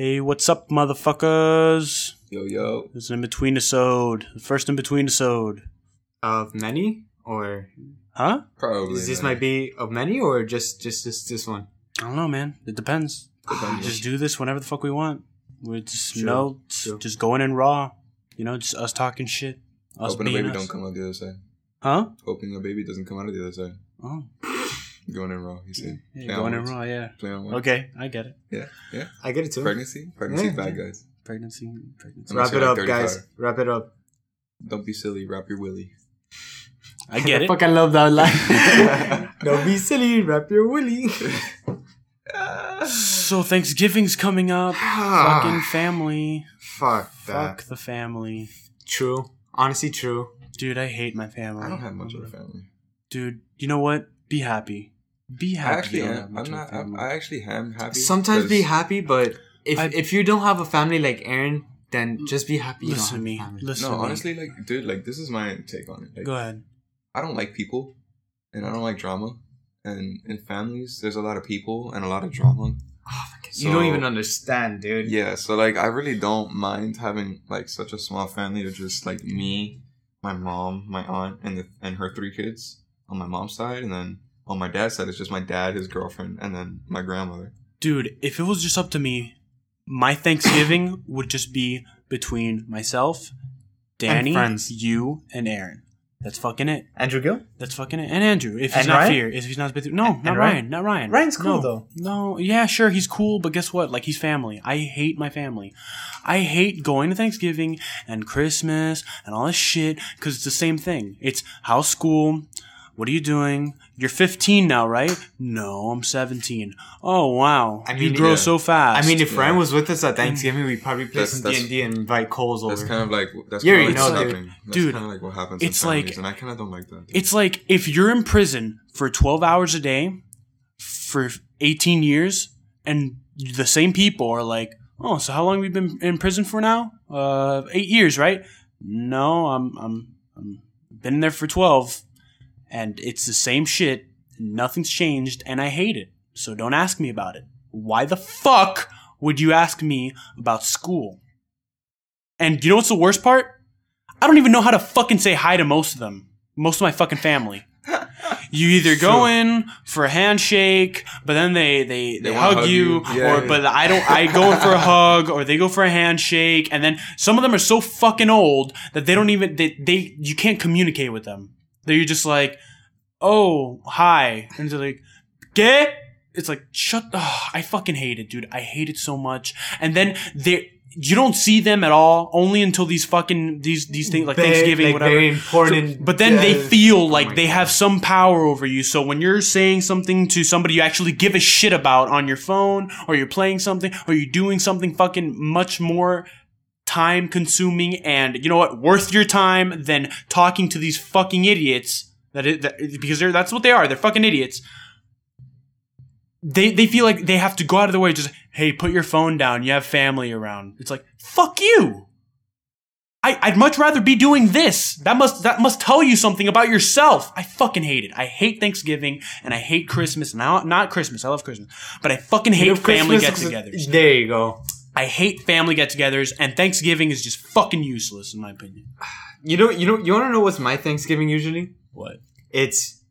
Hey, what's up, motherfuckers? Yo, yo. This is in between episode. The first in between episode. Of many, or Huh? Probably. is this man. might be of many, or just just this this one? I don't know, man. It depends. Depends. Just do this whenever the fuck we want. We just True, no, just, true. just going in raw. You know, just us talking shit. Us Hoping a being baby us. don't come out the other side. Huh? Hoping a baby doesn't come out of the other side. Oh, Going in raw, he said. yeah, going in words. raw. Yeah. Play on words. Okay, I get it. Yeah, yeah. I get it too. Pregnancy? Pregnancy, Yeah. bad guys. Pregnancy, pregnancy. Wrap it say up, like guys. Wrap it up. Don't be silly, wrap your willy. I get it. Fuck, I love that line. Don't be silly. Wrap your willy. So Thanksgiving's coming up. Ah. Fucking family. Fuck that. Fuck the family. True. Honestly, true. Dude, I hate my family. I don't have much of a family. Dude, you know what? Be happy. Be I happy. actually am. I'm not. I'm. I actually am happy. Sometimes be happy, but if I- if you don't have a family like Aaron, then mm, just be happy. Listen to me. have a family. Listen No, to me. honestly, like, dude, like, this is my take on it. Like, Go ahead. I don't like people, and I don't like drama. And in families, there's a lot of people and a lot of drama. Oh, you don't even understand, dude. Yeah, so like I really don't mind having like such a small family of just like me, my mom, my aunt, and the, and her three kids on my mom's side, and then on my dad's side it's just my dad, his girlfriend, and then my grandmother. Dude, if it was just up to me, my Thanksgiving would just be between myself, Danny, friends. you, and Aaron. That's fucking it. Andrew Gill. That's fucking it. And Andrew, if he's And not Ryan? here, if he's not with you, No, And- not Ryan. Ryan? Not Ryan. Ryan's cool, No. though. No, yeah, sure, he's cool, but guess what? Like he's family. I hate my family. I hate going to Thanksgiving and Christmas and all this shit because it's the same thing. It's house school. What are you doing? You're 15 now, right? No, I'm 17. Oh wow, I mean, you grow yeah. so fast. I mean, if Yeah. Ryan was with us at Thanksgiving, we'd probably play That's- some D that's- and D and invite Coles over. That's kind of like that's You kind of like know, what's dude. happening. That's Dude, kind of like what happens. it's in families, like- and I kind of don't like that. It's like if you're in prison for 12 hours a day for 18 years and the same people are like, "Oh, so how long have you been in prison for now?" Uh, 8 years, right? No, I'm I'm I'm been there for 12 and it's the same shit. Nothing's changed and I hate it. So don't ask me about it. Why the fuck would you ask me about school? And you know what's the worst part? I don't even know how to fucking say hi to most of them. Most of my fucking family. You either go in for a handshake, but then they they, they, They hug, hug you, you. Yeah, or yeah. but I don't. I go in for a hug, or they go for a handshake, and then some of them are so fucking old that they don't even they, they you can't communicate with them. They're just like, oh hi, and they're like, get. It's like shut. Oh, I fucking hate it, dude. I hate it so much. And then they. You don't see them at all, only until these fucking these these things like Very- Thanksgiving, like, whatever. very important. So- but then they feel oh like my they God. have some power over you. So when you're saying something to somebody you actually give a shit about on your phone, or you're playing something, or you're doing something fucking much more time consuming and you know what, worth your time than talking to these fucking idiots. That, it, that because they're that's what they are. They're fucking idiots. They they feel like they have to go out of their way. Just hey, put your phone down. You have family around. It's like fuck you. I, I'd much rather be doing this. That must that must tell you something about yourself. I fucking hate it. I hate Thanksgiving and I hate Christmas. Now not Christmas. I love Christmas, but I fucking hate You know, family get-togethers. There you go. I hate family get-togethers, and Thanksgiving is just fucking useless in my opinion. You know, you know, you want to know what's my Thanksgiving usually? What? It's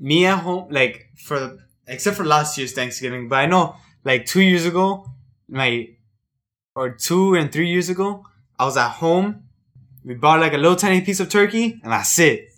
me at home, like for except for last year's Thanksgiving. But I know, like two years ago, my or two and three years ago, I was at home. We bought like a little tiny piece of turkey, and that's it.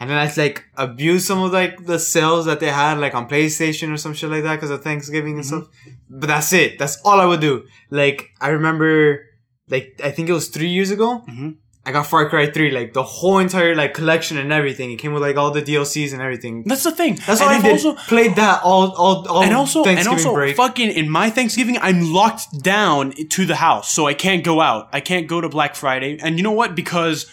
And then I like abused some of like the sales that they had like on PlayStation or some shit like that because of Thanksgiving and stuff. But that's it. That's all I would do. Like I remember, like I think it was three years ago. Mhm. I got Far Cry 3, like the whole entire like collection and everything. It came with like all the DLCs and everything. That's the thing. That's why I did. also played that all, all, all and also and also break. fucking in my Thanksgiving, I'm locked down to the house, so I can't go out. I can't go to Black Friday, and you know what? Because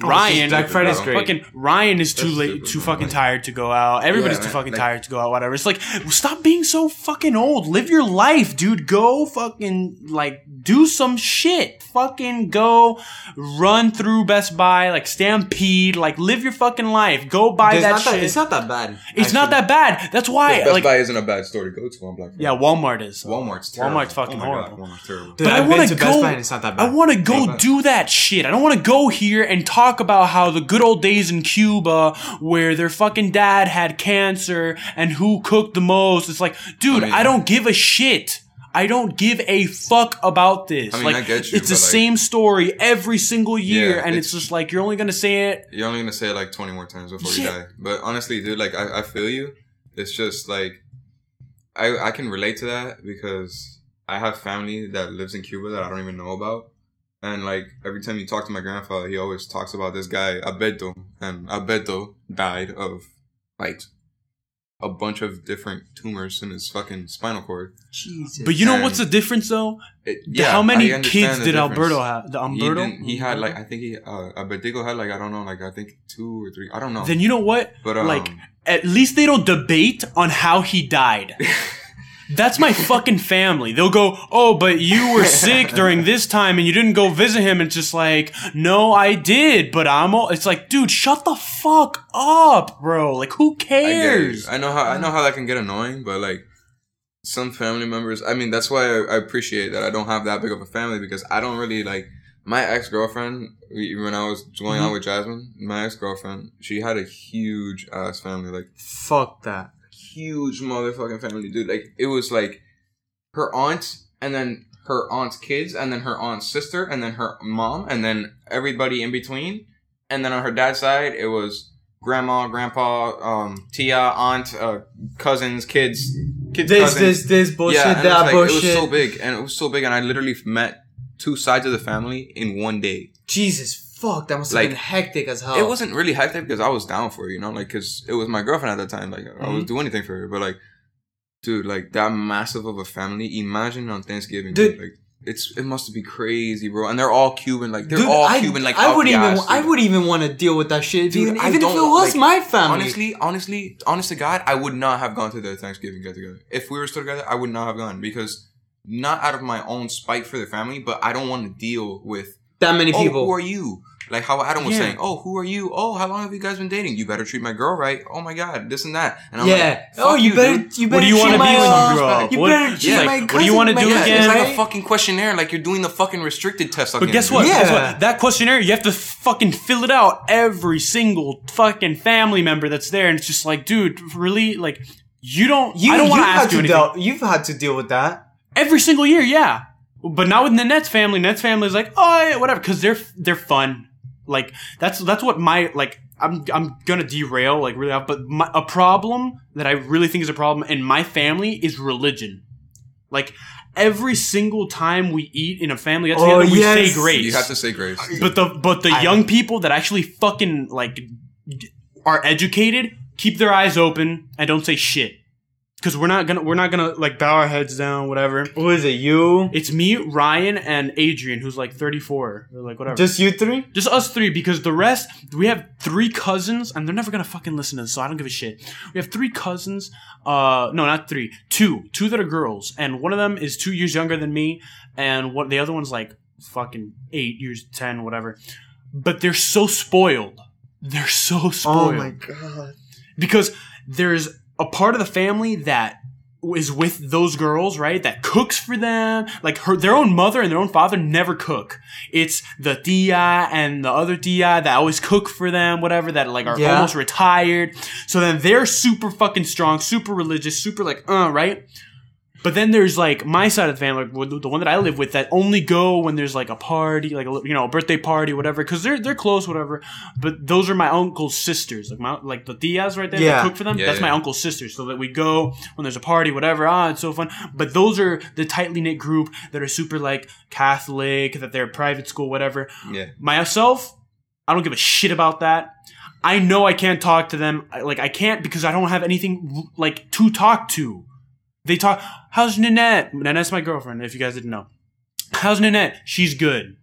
Oh, Ryan, Black Friday's bro. great. fucking Ryan is too That's late, stupid, too fucking Like- tired to go out. Everybody's Yeah, too fucking like- tired to go out. Whatever. It's like stop being so fucking old. Live your life, dude. Go fucking like do some shit. Fucking go run through Best Buy, like stampede, like live your fucking life. Go buy that not shit. that, it's not that bad. It's not that bad. That's why. Best like, Buy isn't a bad store to go to on Black Friday. yeah, Walmart is. Walmart's terrible. Walmart's fucking oh my God. Walmart's terrible. Dude, But I I've want to to Best go. Buy and it's not that I want to go do that shit. I don't want to go here and talk about how the good old days in Cuba, where their fucking dad had cancer and who cooked the most. It's like, dude, I mean- I don't give a shit. I don't give a fuck about this. I mean, like, I get you, it's the like- same story every single year, Yeah, and it's, it's- just like you're only gonna say it. You're only gonna say it like 20 more times before you die. But honestly, dude, like I, I feel you. It's just like I I can relate to that because I have family that lives in Cuba that I don't even know about. And like every time you talk to my grandfather, he always talks about this guy Alberto, and Alberto died of like a bunch of different tumors in his fucking spinal cord. Jesus. But you know And- what's the difference though? It, how many kids did difference. Alberto have? The He, Alberto. he had like I think he uh, Albertico had like I don't know like I think two or three I don't know. Then you know what? but um, like at least they don't debate on how he died. That's my fucking family. They'll go, "Oh, but you were sick during this time and you didn't go visit him." It's just like, "No, I did, but I'm." All, it's like, dude, shut the fuck up, bro. Like, who cares? it. I know how I know how that can get annoying, but like some family members. I mean, that's why I, I appreciate that I don't have that big of a family because I don't really like my ex girlfriend. When I was going Mm-hmm. out with Jasmine, my ex girlfriend, she had a huge ass family, like fuck that. Huge motherfucking family, dude. Like it was like her aunt and then her aunt's kids and then her aunt's sister and then her mom and then everybody in between. And then on her dad's side, it was grandma, grandpa, um, tia, aunt, uh, cousins, kids, kids, This, cousins. this, this bullshit, yeah, that like, bullshit. It was so big, and it was so big, and I literally met two sides of the family in one day. Jesus, fuck, that must have Like, been hectic as hell. It wasn't really hectic because I was down for it, you know, like because it was my girlfriend at the time. Like I Mm-hmm. was do anything for her, but like, dude, like that massive of a family. Imagine on Thanksgiving, Dude. dude. Like it's it must be crazy, bro. And they're all Cuban, like they're Dude, all I, Cuban. Like I wouldn't even, I wouldn't even want to deal with that shit, Dude, even, even if it was like, my family. Honestly, honestly, honest to God, I would not have gone to the Thanksgiving get together. If we were still together, I would not have gone because not out of my own spite for the family, but I don't want to deal with that many oh, people. who are you? Like how Adam was Yeah. saying, oh, who are you? Oh, how long have you guys been dating? You better treat my girl right. Oh my God, this and that. And I'm yeah. like, oh, fuck you, better, dude. you better. What do you want to be when uh, you grow up? You What- better it's treat like, my what do you wanna do Yeah, again? it's like right? a fucking questionnaire, like you're doing the fucking restricted test. But guess what? Yeah. Guess what? That questionnaire, you have to fucking fill it out every single fucking family member that's there, and it's just like, dude, really, like, you don't. You, I don't want to ask you anything. deal, You've had to deal with that. every single year, yeah. But not with the Nets family. Nets family is like, oh, yeah, whatever, because they're they're fun. Like that's that's what my like. I'm I'm gonna derail like really, off, but my, a problem that I really think is a problem in my family is religion. Like every single time we eat in a family get Oh, together, we yes. say grace. You have to say grace. But the but the I- young people that actually fucking like are educated keep their eyes open and don't say shit because we're not gonna we're not gonna like bow our heads down whatever. Who is it? You? It's me, Ryan, and Adrian, who's like 34 or like whatever. Just you three? Just us three because the rest we have three cousins and they're never gonna fucking listen to this, so I don't give a shit. We have three cousins. Uh, no, not three. Two. Two that are girls, and one of them is two years younger than me, and what the other one's like fucking eight years, ten, whatever. But they're so spoiled. They're so spoiled Oh my god. because there's a part of the family that is with those girls, right? That cooks for them. Like her, their own mother and their own father never cook. It's the tia and the other tia that always cook for them, whatever, that like are Yeah. almost retired. So then they're super fucking strong, super religious, super like, uh, right? But then there's like my side of the family, like, the one that I live with, that only go when there's like a party, like a you know a birthday party, whatever, because they're they're close, whatever. But those are my uncle's sisters, like my like the tias right there. Yeah. that cook for them. Yeah, That's my uncle's sisters, so that we go when there's a party, whatever. Ah, it's so fun. But those are the tightly knit group that are super like Catholic, that they're private school, whatever. Yeah. Myself, I don't give a shit about that. I know I can't talk to them. Like I can't because I don't have anything like to talk to. They talk. How's Nanette? Nanette's my girlfriend. If you guys didn't know, how's Nanette? She's good.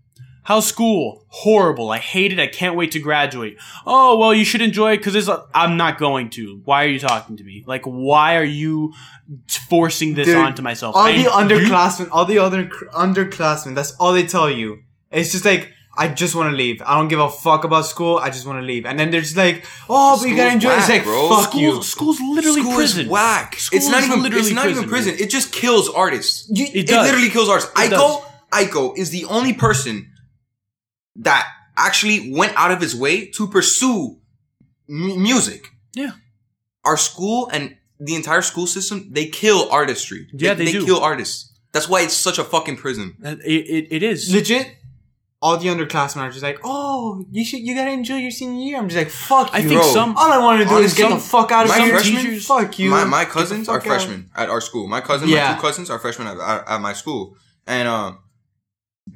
How's school? Horrible. I hate it. I can't wait to graduate. Oh, well, you should enjoy it because I'm not going to. Why are you talking to me? Like, why are you forcing this Dude, onto myself? All And the underclassmen, all the other cr- underclassmen, that's all they tell you. It's just like, I just want to leave. I don't give a fuck about school. I just want to leave. And then they're like, oh, but you gotta School's enjoy it. It's whack, like, bro. fuck School- you. School's literally School prison. is whack. School it's not is even. literally It's not even prison. prison. It just kills artists. You- It It, does. literally kills artists. It Aiko, Aiko is the only person that actually went out of his way to pursue m- music. Yeah. Our school and the entire school system, they kill artistry. Yeah, they do. kill artists. That's why it's such a fucking prison. It, it, it is. legit all the underclassmen are just like oh you should you gotta enjoy your senior year i'm just like fuck I you think Bro, some. all i want to do is honestly, get the fuck out of my here freshmen- teachers fuck you My, my Get the cousins are fuck out. freshmen at our school. My cousin, Yeah. my two cousins are freshmen at, at, at my school, and um,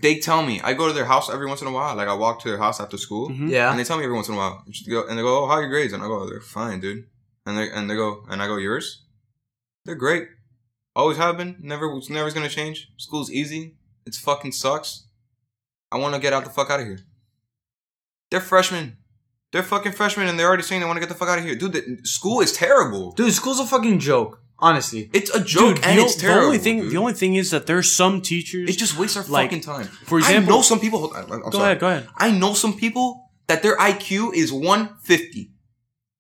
they tell me I go to their house every once in a while. Like I walk to their house after school, Mhm. yeah and they tell me every once in a while, just go, and they go, "Oh, how are your grades?" And I go, "They're fine, dude." And they and they go, and I go, "Yours?" They're great. Always have been. Never. It's never gonna change. School's easy. It's fucking sucks. I want to get out the fuck out of here. They're freshmen. They're fucking freshmen, and they're already saying they want to get the fuck out of here, dude. The, school is terrible. dude school's a fucking joke honestly It's a joke, Dude, and the, it's terrible. the only thing, dude. the only thing is that there's some teachers. it just wastes our like, fucking time. for example- I know some people. hold on, go sorry. ahead, go ahead. I know some people that their IQ is 150.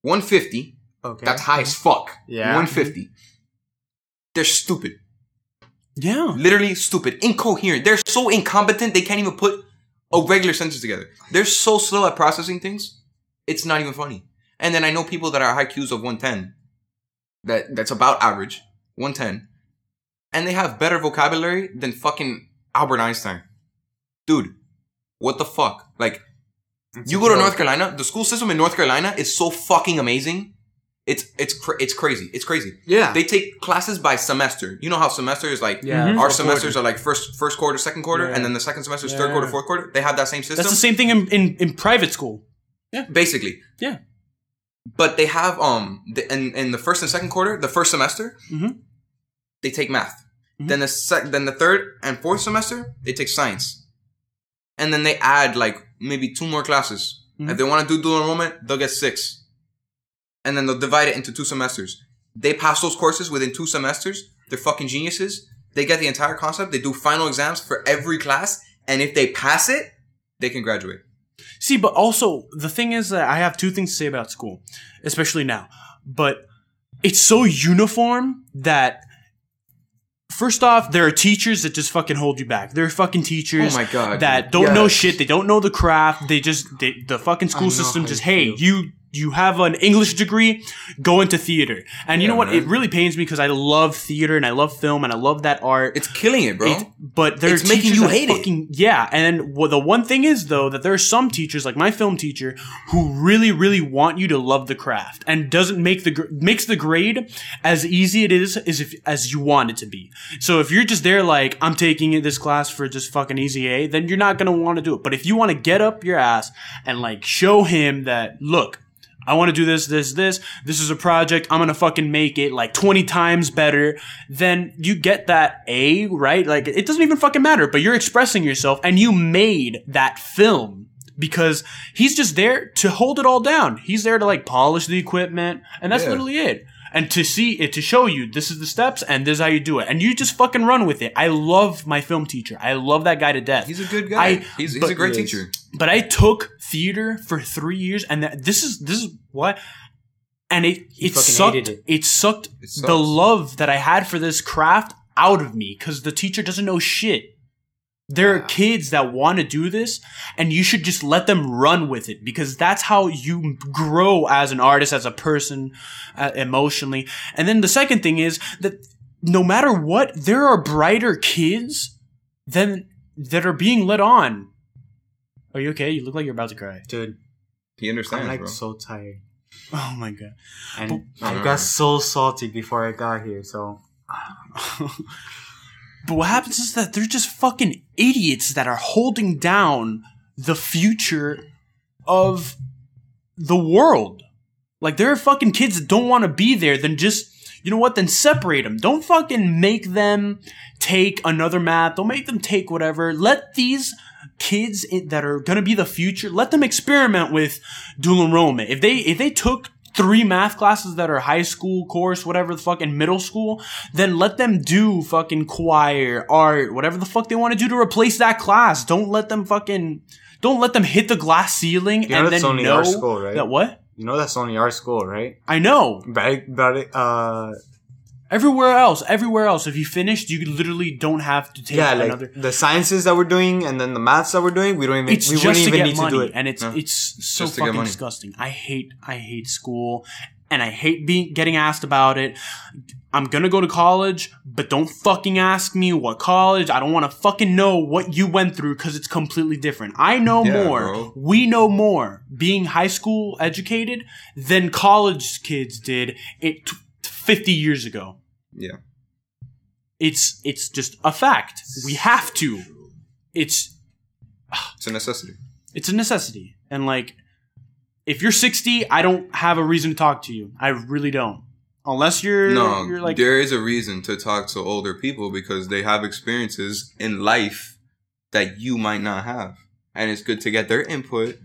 150. okay That's high as fuck. Yeah. 150. They're stupid. Yeah, Literally stupid. Incoherent. They're so incompetent they can't even put a regular sentence together. They're so slow at processing things. It's not even funny. And then I know people that are IQs of 110. That that's about average. 110. And they have better vocabulary than fucking Albert Einstein. Dude, what the fuck? Like It's you go to. North Carolina, the school system in North Carolina is so fucking amazing. It's it's cra- it's crazy. It's crazy. yeah They take classes by semester. You know how semester is like Yeah, Mhm. our fourth semesters are like first first quarter, second quarter, Yeah. and then the second semester is Yeah. third quarter, fourth quarter. They have that same system. that's the same thing in, in, in private school. Yeah. Basically. Yeah. But they have um the, in in the first and second quarter, the first semester, mm-hmm. they take math. Mhm. Then the sec- then the third and fourth semester, they take science. And then they add like maybe two more classes. If they want to do dual enrollment, they'll get six. And then they'll divide it into two semesters. They pass those courses within two semesters. They're fucking geniuses. They get the entire concept. They do final exams for every class. And if they pass it, they can graduate. See, but also the thing is that I have two things to say about school, especially now. But it's so uniform that first off, there are teachers that just fucking hold you back. There are fucking teachers Oh my God, that don't know shit. They don't know the craft. They just they, the fucking school system just hey you you have an English degree, go into theater. And you Yeah, know what? man. It really pains me because I love theater and I love film and I love that art. It's killing it, bro. It- but there's It's making you hate it. Yeah, and then well, the one thing is though that there are some teachers, like my film teacher, who really, really want you to love the craft and doesn't make the gr- makes the grade as easy it is as if as you want it to be. So if you're just there like I'm taking this class for just fucking easy A, then you're not gonna want to do it. But if you want to get up your ass and like show him that look. I want to do this, this, this. This is a project. I'm gonna fucking make it like 20 times better. Then you get that A, right? Like it doesn't even fucking matter, but you're expressing yourself and you made that film because he's just there to hold it all down. He's there to like polish the equipment and that's Yeah. literally it. And to see it, to show you this is the steps and this is how you do it. And you just fucking run with it. I love my film teacher. I love that guy to death. He's a good guy. I- he's he's but- a great He teacher. but I took theater for three years, and that, this is this is what, and it it sucked. hated It. it. sucked It the love that I had for this craft out of me because the teacher doesn't know shit. There are kids that want to do this, and you should just let them run with it because that's how you grow as an artist, as a person, uh, emotionally. And then the second thing is that no matter what, there are brighter kids than that are being let on. Are you okay? You look like you're about to cry. dude He understands, i'm like bro. so tired Oh my god. and But- i got so salty before i got here so but what happens is that they're just fucking idiots that are holding down the future of the world. Like there are fucking kids that don't want to be there. Then just you know what? Then separate them. Don't fucking make them take another math. Don't make them take whatever. Let these kids that are gonna be the future. Let them experiment with dual enrollment. If they if they took three math classes that are high school course, whatever the fuck, in middle school, then let them do fucking choir, art, whatever the fuck they want to do to replace that class. Don't let them fucking. Don't let them hit the glass ceiling You know and that's then only know our school, right? that what. You know that's only our school, right? I know. But but uh Everywhere else, everywhere else, if you finished, you literally don't have to take yeah, like another. the sciences that we're doing and then the maths that we're doing, we don't even It's we just wouldn't to even get need money, to do it. and it's Yeah. it's so Just fucking disgusting. I hate I hate school, and I hate being getting asked about it. I'm gonna go to college, but don't fucking ask me what college. I don't want to fucking know what you went through because it's completely different. I know Yeah, more. bro. We know more being high school educated than college kids did it t- 50 years ago. Yeah. It's it's just a fact. We have to. It's It's a necessity. it's a necessity. And like, if you're 60, I don't have a reason to talk to you. I really don't. Unless you're, No, you're like, there is a reason to talk to older people because they have experiences in life that you might not have, and it's good to get their input.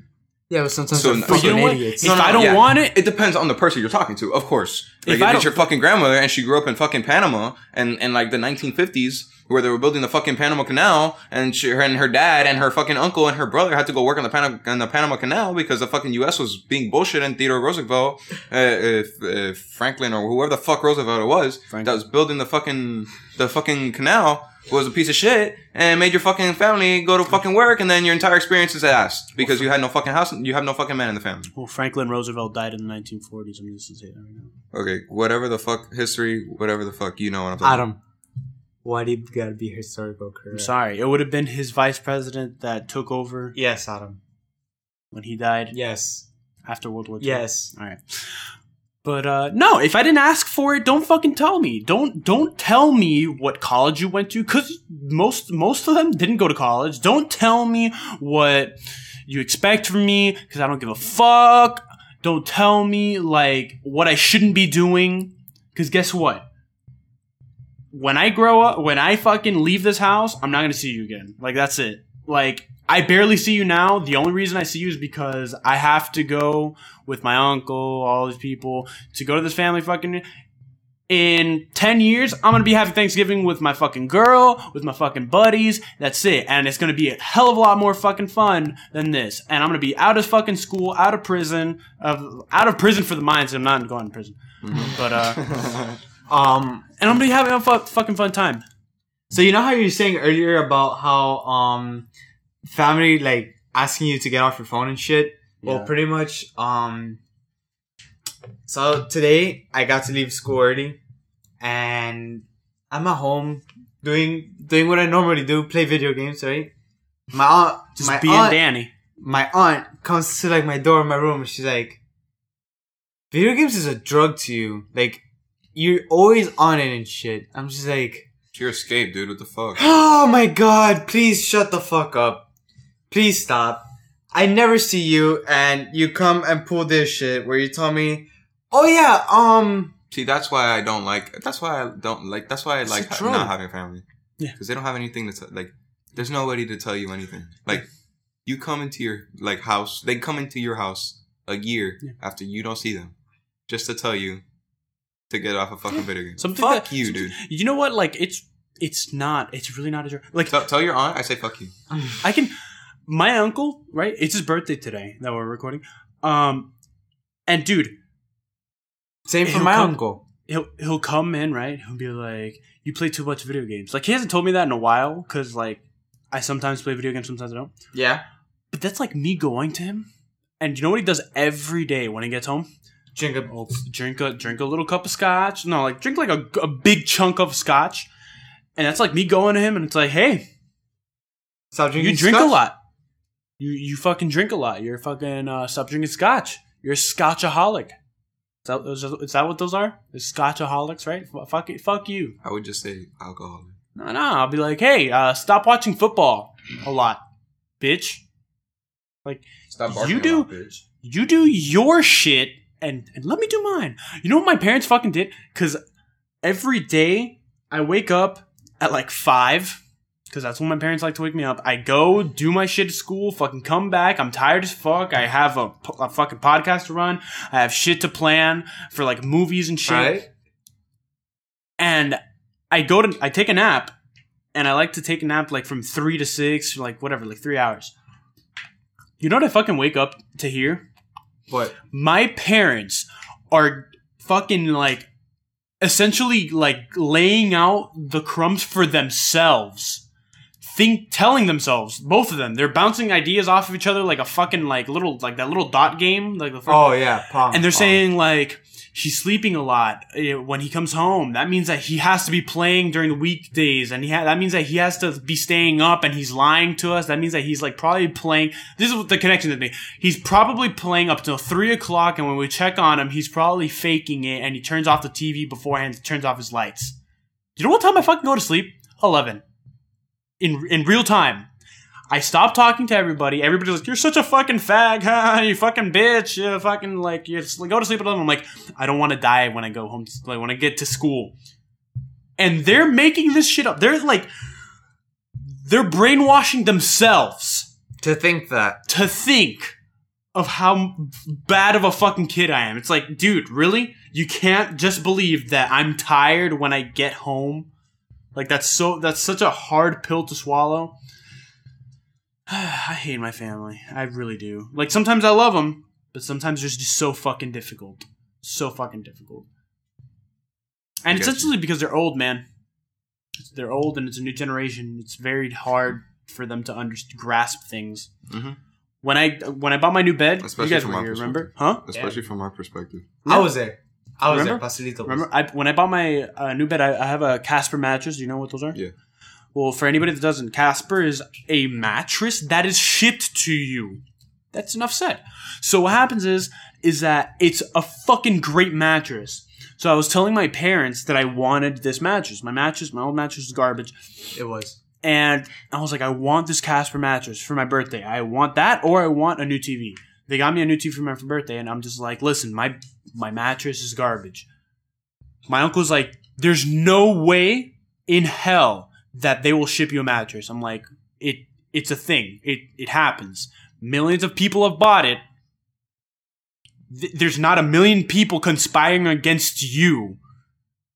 Yeah, but sometimes So- they're but but fucking you know what? idiots. If I don't yeah. want it, It depends on the person you're talking to, of course. Like If if, I it's your fucking grandmother and she grew up in fucking Panama and in like the 1950s where they were building the fucking Panama Canal and she, her and her dad and her fucking uncle and her brother had to go work on the Panama, on the Panama Canal because the fucking U.S. was being bullshit and Theodore Roosevelt, uh, if, if Franklin or whoever the fuck Roosevelt it was Franklin. that was building the fucking the fucking canal was a piece of shit and made your fucking family go to fucking work and then your entire experience is ass because you had no fucking house and you have no fucking man in the family. well, Franklin Roosevelt died in the 1940s. I'm just gonna right now. Okay, whatever the fuck history, whatever the fuck you know what I'm talking. Adam, why do you gotta be historical I'm correct? sorry. It would have been his vice president that took over Yes, Adam. when he died Yes. after World War II. Yes. All right. But uh no, if I didn't ask for it, don't fucking tell me. Don't don't tell me what college you went to cuz most most of them didn't go to college. Don't tell me what you expect from me cuz I don't give a fuck. Don't tell me like what I shouldn't be doing cuz guess what? When I grow up, when I fucking leave this house, I'm not to see you again. Like that's it. Like I barely see you now. The only reason I see you is because I have to go with my uncle, all these people, to go to this family fucking. In 10 years, I'm gonna be having Thanksgiving with my fucking girl, with my fucking buddies. That's it. And it's gonna be a hell of a lot more fucking fun than this. And I'm gonna be out of fucking school, out of prison, of, out of prison for the minds. I'm not going to prison. But, uh, Um. and I'm gonna be having a fu- fucking fun time. So you know how you were saying earlier about how um family like asking you to get off your phone and shit. Well, pretty much. Um. So today I got to leave school early, and I'm at home doing doing what I normally do: play video games. Right. My aunt, Just my being aunt, Danny. my aunt comes to like my door in my room and she's like, "Video games is a drug to you. Like, you're always on it and shit." I'm just like. It's your escape, dude. What the fuck? Oh my god, please shut the fuck up. Please stop. I never see you and you come and pull this shit where you tell me, oh yeah, um, See, that's why I don't like. That's why I don't like. That's why I like a ha- not having family. Yeah. because they don't have anything to t- like. There's nobody to tell you anything. Like, you come into your like house. They come into your house a year Yeah. after you don't see them, just to tell you to get off a fucking video game. Something fuck that- you, dude. You know what? Like, it's, it's not, it's really not a drug. Like, Tell, tell your aunt I say fuck you. I can. My uncle, right? It's his birthday today that we're recording. Um, and dude, same for my come- uncle. he'll he'll come in, right? He'll be like, "You play too much video games." Like he hasn't told me that in a while because like I sometimes play video games, sometimes I don't. Yeah. But that's like me going to him, and you know what he does every day when he gets home? Drink a, Oh, drink a drink a little cup of scotch. No, like drink like a, a big chunk of scotch, and that's like me going to him, and it's like, hey, stop drinking you drink scotch? a lot. You you fucking drink a lot. You're fucking uh, stop drinking scotch. You're a scotchaholic. Is that, is that- what those are? The scotchaholics, right? Fuck it, fuck you. I would just say alcohol. No, no. I'll be like, hey, uh, stop watching football a lot, bitch. Like stop barking You do- lot, You do your shit and and let me do mine. You know what my parents fucking did? Cause every day I wake up at like five. Because that's when my parents like to wake me up. I go do my shit at school, fucking come back. I'm tired as fuck. I have a, a fucking podcast to run. I have shit to plan for like movies and shit. Right? And I go to, I take a nap, and I like to take a nap like from three to six, like whatever, like three hours. You know what I fucking wake up to hear? What? my parents are fucking like essentially like laying out the crumbs for themselves think telling themselves both of them they're bouncing ideas off of each other like a fucking like little like that little dot game like the Oh yeah, prom. and they're prom. saying like he's sleeping a lot eh, when he comes home. That means that he has to be playing during the weekdays, and he ha- that means that he has to be staying up, and he's lying to us. That means that he's like probably playing. This is what the connection to me. He's probably playing up till three o'clock, and when we check on him, he's probably faking it, and he turns off the TV beforehand, turns off his lights. You know what time I fucking go to sleep? Eleven. In in real time. I stopped talking to everybody. Everybody's like, "You're such a fucking fag, huh? You fucking bitch, you fucking like you just, like, go to sleep at 11. I'm like, I don't want to die when I go home, like when I get to school. And they're making this shit up. They're like, they're brainwashing themselves to think that. to think of how bad of a fucking kid I am. It's like, dude, really? You can't just believe that I'm tired when I get home. Like that's so that's such a hard pill to swallow. I hate my family. I really do. Like sometimes I love them, but sometimes they're just so fucking difficult. So fucking difficult. And it's I you. essentially because they're old, man. They're old and it's a new generation. It's very hard for them to under- grasp things. Mhm. When I when I bought my new bed, Especially you guys from were our here, remember? Huh? especially from our perspective. I was there. I was Remember? there. Pastelito. was. Remember, I, when I bought my uh, new bed, I, I have a Casper mattress. Do you know what those are? Yeah. Well, for anybody that doesn't, Casper is a mattress that is shipped to you. That's enough said. So what happens is, is that it's a fucking great mattress. So I was telling my parents that I wanted this mattress. My mattress, my old mattress is garbage. It was. And I was like, I want this Casper mattress for my birthday. I want that or I want a new TV. They got me a new TV for my birthday, and I'm just like, listen, my my mattress is garbage. My uncle's like, there's no way in hell that they will ship you a mattress. I'm like, it it's a thing. It it happens. Millions of people have bought it. Th- There's not a million people conspiring against you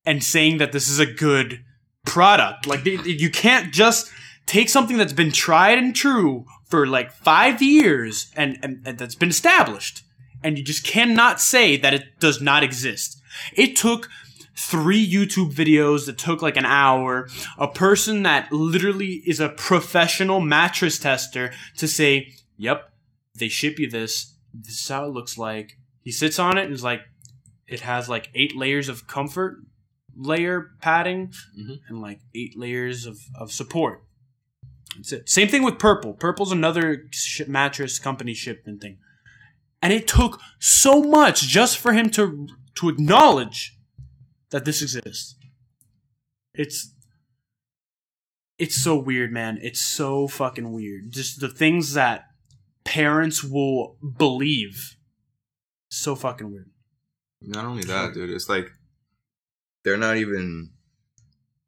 and saying that this is a good product. Like you can't just take something that's been tried and true for like five years and, and, and that's been established, and you just cannot say that it does not exist. It took three YouTube videos that took like an hour, a person that literally is a professional mattress tester to say, "Yep, they ship you this. This is how it looks like." He sits on it and is like, "It has like eight layers of comfort." layer padding Mhm. and like eight layers of, of support. Same thing with Purple. Purple's another sh- mattress company shipment thing. And it took so much just for him to to acknowledge that this exists. It's it's so weird, man. It's so fucking weird. Just the things that parents will believe. So fucking weird. Not only that, dude, it's like they're not even.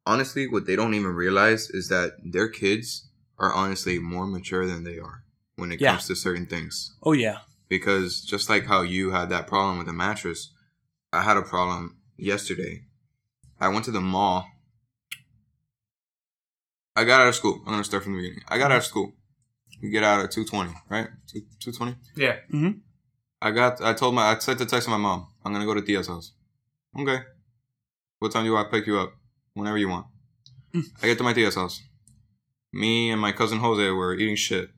Honestly, what they don't even realize is that their kids are honestly more mature than they are when it Yeah. comes to certain things. Oh yeah. Because just like how you had that problem with the mattress, I had a problem yesterday. I went to the mall. I got out of school. I'm gonna start from the beginning. I got out of school. We get out at two twenty, right? Two twenty. Yeah. Mm-hmm. I got. I told my. I sent a text to my mom. I'm gonna go to Tia's house. Okay. What time do I pick you up? Whenever you want. Mm. I get to my Tia's house. Me and my cousin Jose were eating shit.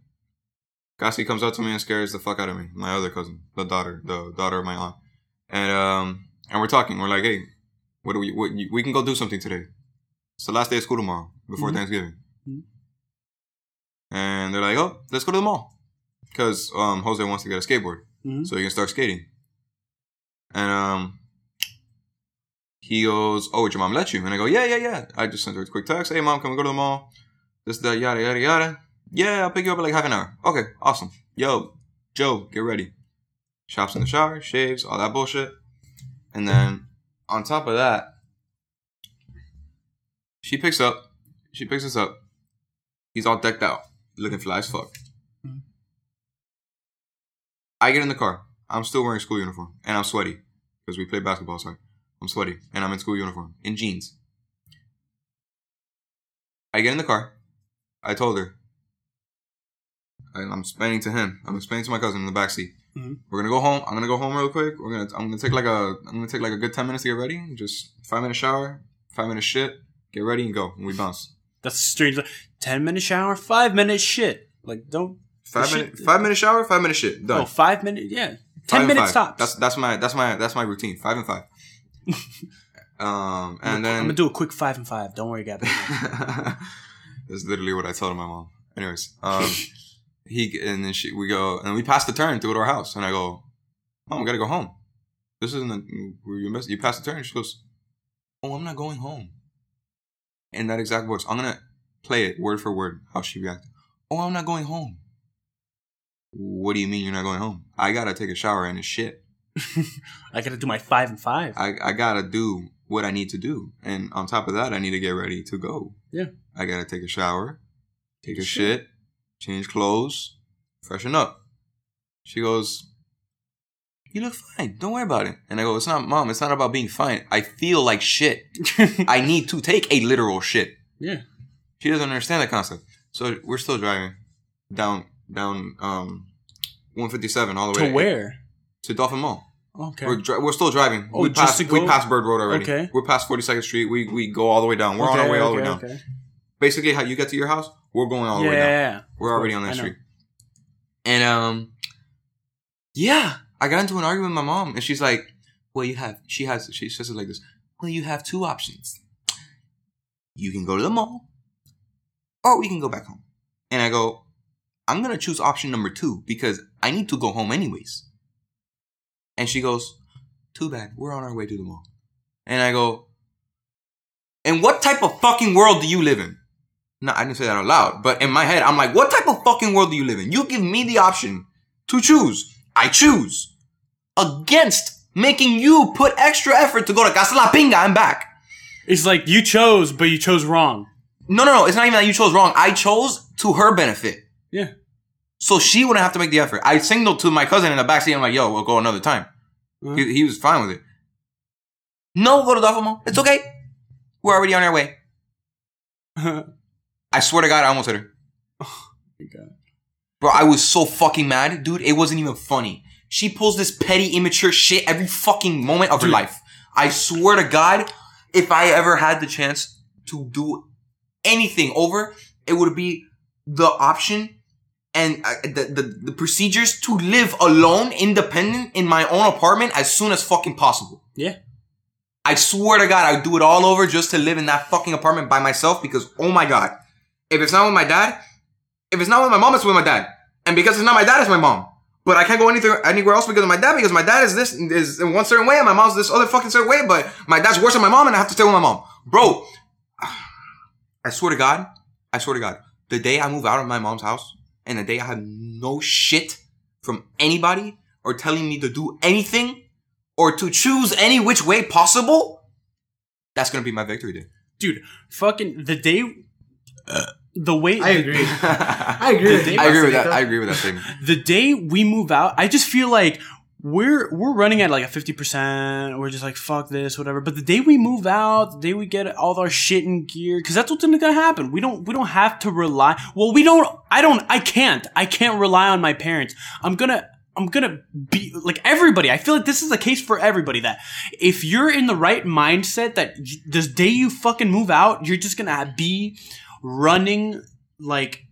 Cassie comes up to me and scares the fuck out of me. My other cousin, the daughter, the daughter of my aunt, and um, and we're talking. We're like, hey, what do we? What, we can go do something today. It's the last day of school tomorrow before Mhm. Thanksgiving. Mhm. And they're like, oh, let's go to the mall because um, Jose wants to get a skateboard Mhm. so he can start skating. And um, he goes, "Oh, would your mom let you?" And I go, "Yeah, yeah, yeah." I just sent her a quick text. Hey, mom, can we go to the mall? This, that, yada, yada, yada. Yeah, I'll pick you up in like half an hour. Okay, awesome. Yo, Joe, get ready. Shops in the shower, shaves, all that bullshit. And then on top of that, she picks up. She picks us up. He's all decked out, looking fly as fuck. Mhm. I get in the car. I'm still wearing school uniform, and I'm sweaty because we play basketball. Sorry, I'm sweaty, and I'm in school uniform in jeans. I get in the car. I told her. And I'm explaining to him. I'm explaining to my cousin in the back seat. Mhm. We're gonna go home. I'm gonna go home real quick. We're gonna. I'm gonna take like a. I'm gonna take like a good ten minutes to get ready. Just five minute shower, five minute shit. Get ready and go. And we bounce. That's strange. Ten minute shower, five minute shit. Like don't. Five shit- minute. Five minute shower. Five minute shit. Done. Oh, five minute. Yeah, Five ten and minutes five. tops. That's that's my that's my that's my routine. Five and five. um, and I'm then gonna do a quick five and five. Don't worry, Gabby. That's literally what I told my mom. Anyways, um, he and then she we go and we pass the turn to go to our house, and I go, "Mom, we gotta go home. This isn't the, where you missed. You passed the turn." She goes, "Oh, I'm not going home." In that exact voice, I'm gonna play it word for word how she reacted. Oh, I'm not going home. What do you mean you're not going home? I gotta take a shower and it's shit. I gotta do my five and five. I, I gotta do what I need to do. And on top of that, I need to get ready to go. Yeah. I gotta take a shower, take a Shit. change clothes, freshen up. She goes, You look fine. Don't worry about it. And I go, It's not, mom, it's not about being fine. I feel like shit. I need to take a literal shit. yeah. She doesn't understand that concept. So we're still driving down, down, um, 157 all the way To where? to Dolphin Mall. Okay. We're, dri- we're still driving. Oh, we just passed to we go? passed Bird Road already. Okay. We're past 42nd Street. We we go all the way down. We're on our way all the way okay, down. okay. Basically, how you get to your house, we're going all the yeah, way down. yeah, We're already on that street. And um, yeah, I got into an argument with my mom, and she's like, "Well, you have." She has. She says it like this. Well, you have two options. You can go to the mall, or we can go back home. And I go, I'm gonna choose option number two because I need to go home anyways. And she goes, Too bad, we're on our way to the mall. And I go, And what type of fucking world do you live in? No, I didn't say that out loud, but in my head, I'm like, What type of fucking world do you live in? You give me the option to choose. I choose against making you put extra effort to go to Casa La Pinga and back. It's like you chose, but you chose wrong. No, no, no. It's not even that you chose wrong. I chose to her benefit. Yeah. So she wouldn't have to make the effort. I signaled to my cousin in the backseat. I'm like, yo, we'll go another time. Uh-huh. He, he was fine with it. No, go to Dolphin Mall. It's okay. We're already on our way. I swear to God, I almost hit her. Bro, I was so fucking mad. Dude, it wasn't even funny. She pulls this petty, immature shit every fucking moment of her life. I swear to God, if I ever had the chance to do anything over, it would be the option and uh, the, the, the procedures to live alone, independent in my own apartment as soon as fucking possible. Yeah. I swear to God, I'd do it all over just to live in that fucking apartment by myself because, oh my God, if it's not with my dad, if it's not with my mom, it's with my dad. And because it's not my dad, it's my mom. But I can't go anything, anywhere else because of my dad because my dad is this, is in one certain way and my mom's this other fucking certain way, but my dad's worse than my mom and I have to stay with my mom. Bro, I swear to God, I swear to God, the day I move out of my mom's house and the day I have no shit from anybody or telling me to do anything or to choose any which way possible, that's gonna be my victory day. Dude, fucking the day, the way I agree. I agree. with I agree with that. I agree with that thing. the day we move out, I just feel like we're we're running at like a fifty percent. We're just like fuck this, whatever. But the day we move out, the day we get all our shit in gear, because that's what's gonna happen. We don't we don't have to rely. Well, we don't. I don't. I can't. I can't rely on my parents. I'm gonna. I'm gonna be like everybody. I feel like this is the case for everybody. That if you're in the right mindset, that this day you fucking move out, you're just gonna be running like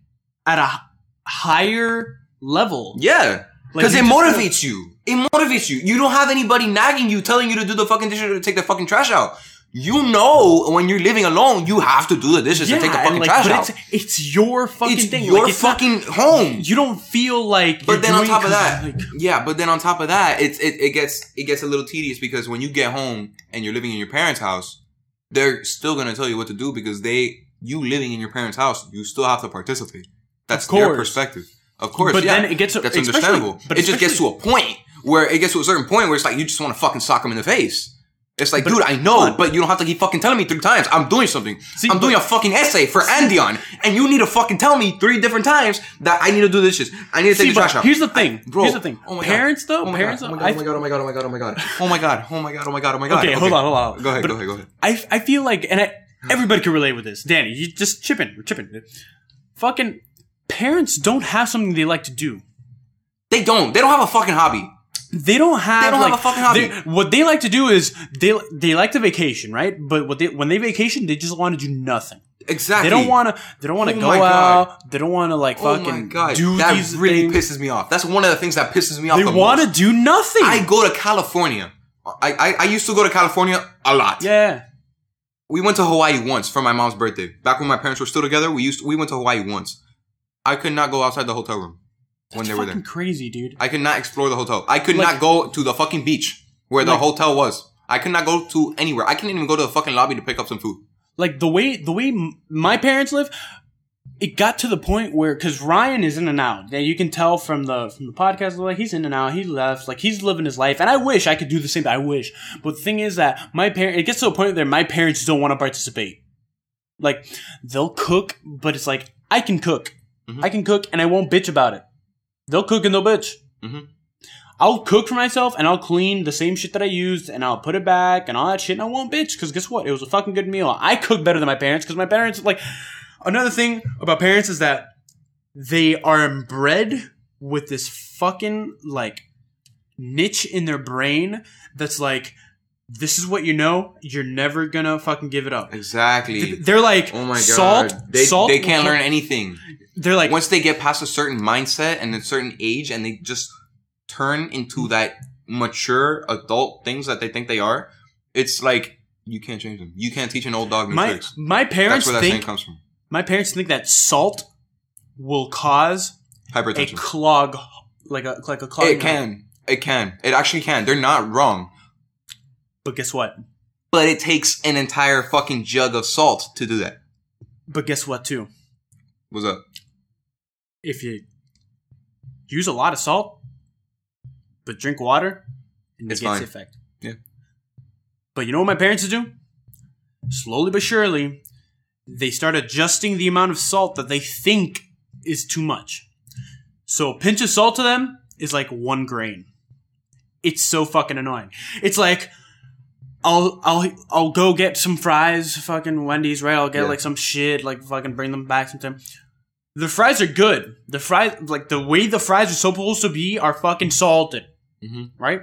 at a higher level. Yeah. Because you it just- motivates you. It motivates you. You don't have anybody nagging you, telling you to do the fucking dishes or to take the fucking trash out. You know when you're living alone, you have to do the dishes and take the fucking like, trash out. It's, it's your fucking It's thing. your like, it's not- fucking home. you don't feel like. But then on top of that, like, yeah. But then on top of that, it's it, it gets it gets a little tedious because when you get home and you're living in your parents' house, they're still gonna tell you what to do because they you living in your parents' house, you still have to participate. That's their perspective. Of course, But yeah. then it gets- that's understandable. but it just gets to a point where it gets to a certain point where it's like you just want to fucking sock them in the face. It's like, But- dude, I know, on. but you don't have to keep fucking telling me three times. I'm doing something. See, I'm doing a fucking essay for Andion, and you need to fucking tell me three different times that I need to do this shit. I need to take See, the trash out. here's the thing. Bro, here's the thing. oh my God. though, Oh my parents. god! Oh my god! Oh my god! Oh my god! Oh my god! Oh my god! Oh my god! Oh my god! Oh my god! Okay, hold on, hold on. Go ahead. But- Go ahead. Go ahead. I, I feel like, and I, everybody can relate with this. Danny, you just chip in. We're chipping. Fucking parents don't have something they like to do. They don't. They don't have a fucking hobby. They don't have. They don't have a fucking hobby. they- what they like to do is they they like to vacation, right? But what they when they vacation, they just want to do nothing. Exactly. They don't want to. They don't want to Oh go out. They don't want to like Oh fucking do that these really things. pisses me off. That's one of the things that pisses me off. They the want to do nothing. I go to California. I, I I used to go to California a lot. yeah. We went to Hawaii once for my mom's birthday. Back when my parents were still together, we used to, we went to Hawaii once. I could not go outside the hotel room when they were fucking there. crazy, dude. I could not explore the hotel. I could Like- not go to the fucking beach where the Like- hotel was. I could not go to anywhere. I couldn't even go to the fucking lobby to pick up some food. like the way the way my parents live it got to the point where because ryan is in and out and you can tell from the from the podcast like he's in and out he left like he's living his life and i wish i could do the same i wish but the thing is that my parent it gets to a point where my parents don't want to participate like they'll cook but it's like i can cook Mhm. i can cook and i won't bitch about it they'll cook and they'll bitch Mhm. I'll cook for myself and I'll clean the same shit that I used and I'll put it back and all that shit and I won't bitch because guess what? It was a fucking good meal. I cook better than my parents because my parents like another thing about parents is that they are bred with this fucking like niche in their brain that's like this is what you know. You're never gonna fucking give it up. Exactly. They're like Oh my god. salt. they, salt. they can't learn anything. They're like Once they get past a certain mindset and a certain age and they just turn into that mature adult things that they think they are, it's like you can't change them. You can't teach an old dog new my tricks. my That's parents where that think comes from. My parents think that salt will cause a Hypertension. clog like a like a clog. It can. It can. It actually can. They're not wrong. But guess what? But it takes an entire fucking jug of salt to do that. But guess what too? What's up? If you use a lot of salt, but drink water, it It's negates fine. the effect. Yeah. But you know what my parents do? Slowly but surely, they start adjusting the amount of salt that they think is too much. So a pinch of salt to them is like one grain. It's so fucking annoying. It's like I'll I'll I'll go get some fries, fucking Wendy's, right? I'll get Yeah. like some shit, like fucking bring them back sometime. The fries are good. The fries, like the way the fries are supposed to be, are fucking salted, Mhm. right?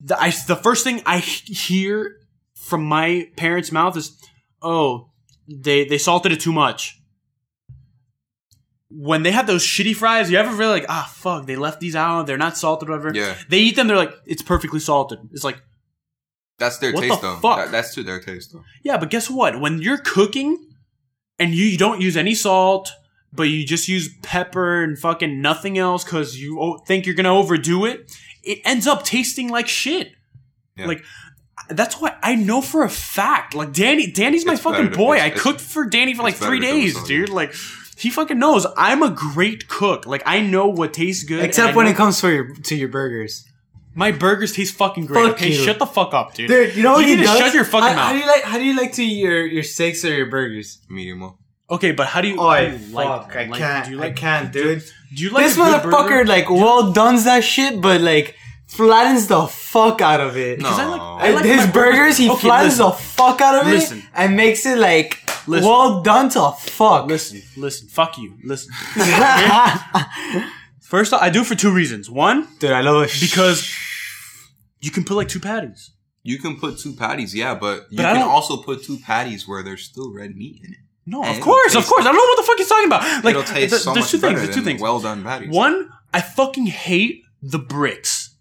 The I, the first thing I hear from my parents' mouth is, "Oh, they they salted it too much." When they have those shitty fries, you ever really like, ah, fuck, they left these out, they're not salted, whatever. Yeah. They eat them, they're like, it's perfectly salted. It's like, That's their What taste the though. fuck? That- that's to their taste though. Yeah, but guess what? When you're cooking and you, you don't use any salt, but you just use pepper and fucking nothing else because you think you're gonna overdo it, it ends up tasting like shit. Yeah. Like that's why I know for a fact. Like Danny, Danny's my It's fucking to- boy. I cooked for Danny for like three days, dude. Like he fucking knows I'm a great cook. Like I know what tastes good. Except when know- it comes for your to your burgers. my burgers taste fucking great. Fuck okay, you. shut the fuck up, dude. Dude, you know what You he need to does? shut your fucking how, mouth. How do you like? How do you like to eat your your steaks or your burgers? Medium well. Okay, but how do you? Oh, how do you like fuck! them? I Like, can't. Do you I can't, dude. Do you like this motherfucker burger? like well done's that shit, but like flattens the fuck out of it. No. I like- I like his my burgers, he Okay, flattens listen. the fuck out of Listen. it and makes it like Listen. well done to fuck. Listen, listen, fuck you. Listen. First, off, I do it for two reasons. One, Dude, I love it because you can put like two patties. You can put two patties, yeah, but you But I can also put two patties where there's still red meat in it. No, And of course, of course. I don't know what the fuck he's talking about. Like, It'll taste th- so there's much two better things. There's two things. well done patties. One, I fucking hate the bricks.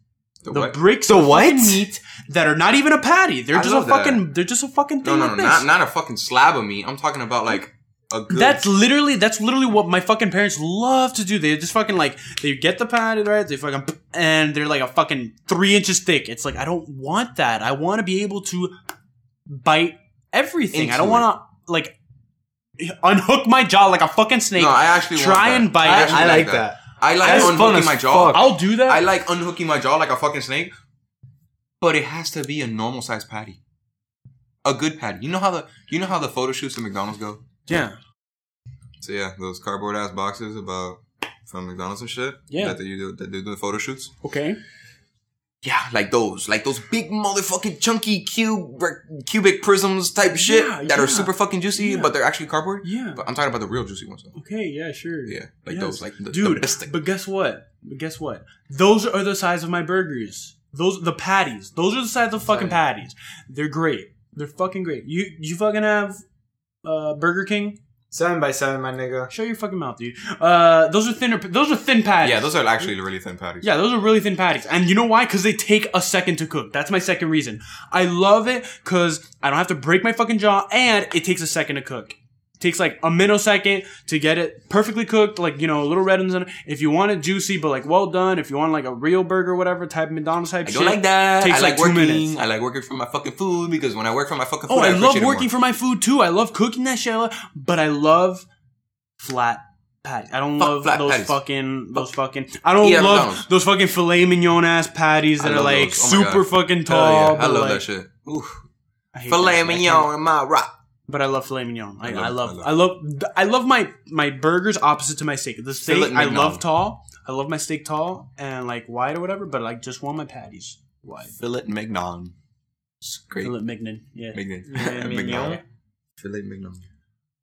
The The what? bricks The of fucking what? meat that are not even a patty. They're I just a love that. fucking. They're just a fucking No, thing no, like no, this. not not a fucking slab of meat. I'm talking about like a good. That's literally that's literally what my fucking parents love to do. They just fucking like they get the patty right, they fucking and they're like a fucking three inches thick. It's like I don't want that. I want to be able to bite everything. I don't want to like unhook my jaw like a fucking snake. no, I actually want try that. and bite. I. I like that. I like That's fun unhooking as my jaw. fuck. I'll do that. I like unhooking my jaw like a fucking snake. but it has to be a normal sized patty, a good patty. You know how the you know how the photo shoots at McDonald's go. Yeah. So yeah, those cardboard ass boxes about from McDonald's and shit. Yeah. that they do that they do the photo shoots. Okay. Yeah, like those, like those big motherfucking chunky cube cubic prisms type shit Yeah, that are super fucking juicy, Yeah. but they're actually cardboard. Yeah. But I'm talking about the real juicy ones though. Okay. Yeah. Sure. Yeah, like Yes. those, like the, dude. the but guess what? But guess what? Those are the size of my burgers. Those the patties. Those are the size of fucking patties. They're great. They're fucking great. You you fucking have uh, Burger King. Seven by seven, my nigga. Show your fucking mouth, dude. Uh, those are thinner. Those are thin patties. yeah, those are actually really thin patties. Yeah, those are really thin patties. And you know why? Because they take a second to cook. That's my second reason. I love it because I don't have to break my fucking jaw and it takes a second to cook. Takes like a minnosecond to get it perfectly cooked, like, you know, a little red in it. If you want it juicy, but like well done, if you want like a real burger, whatever, type of McDonald's type I don't like that. Takes I like like, two working. minutes. I like working for my fucking food because when I work for my fucking oh, food, Oh, I, love appreciate it working for my food too. I love cooking that shit, but I love flat patties. I don't Fuck love those patties. fucking those fucking. I don't Yeah, love McDonald's. those fucking filet mignon ass patties that are like. Oh super God. fucking tall. yeah, I love like- that shit. Oof. I Filet that shit. Mignon in my rock. But I love filet mignon. I, I, love- love, I I love, I love my my burgers opposite to my steak. The steak I mignon. love tall. I love my steak tall and like wide or whatever. But I just want my patties wide. Filet mignon. It's great. Filet mignon. Yeah. Mignon. Mignon. mignon. Filet mignon.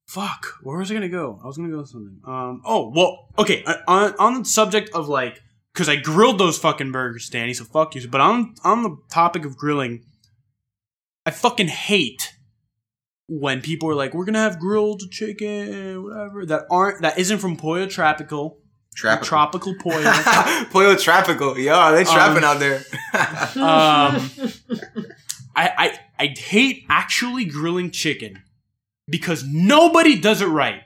Fuck. Where was I gonna go? I was gonna go with something. Um. Oh well. Okay. On on the subject of like, because I grilled those fucking burgers, Danny. So fuck you. But on on the topic of grilling, I fucking hate when people are like, "We're gonna have grilled chicken, whatever." That aren't that isn't from Pollo Tropical. Tropical. Tropical Pollo. Pollo Tropical. Yeah, they trapping Um, out there. um, I, I I hate actually grilling chicken because nobody does it right.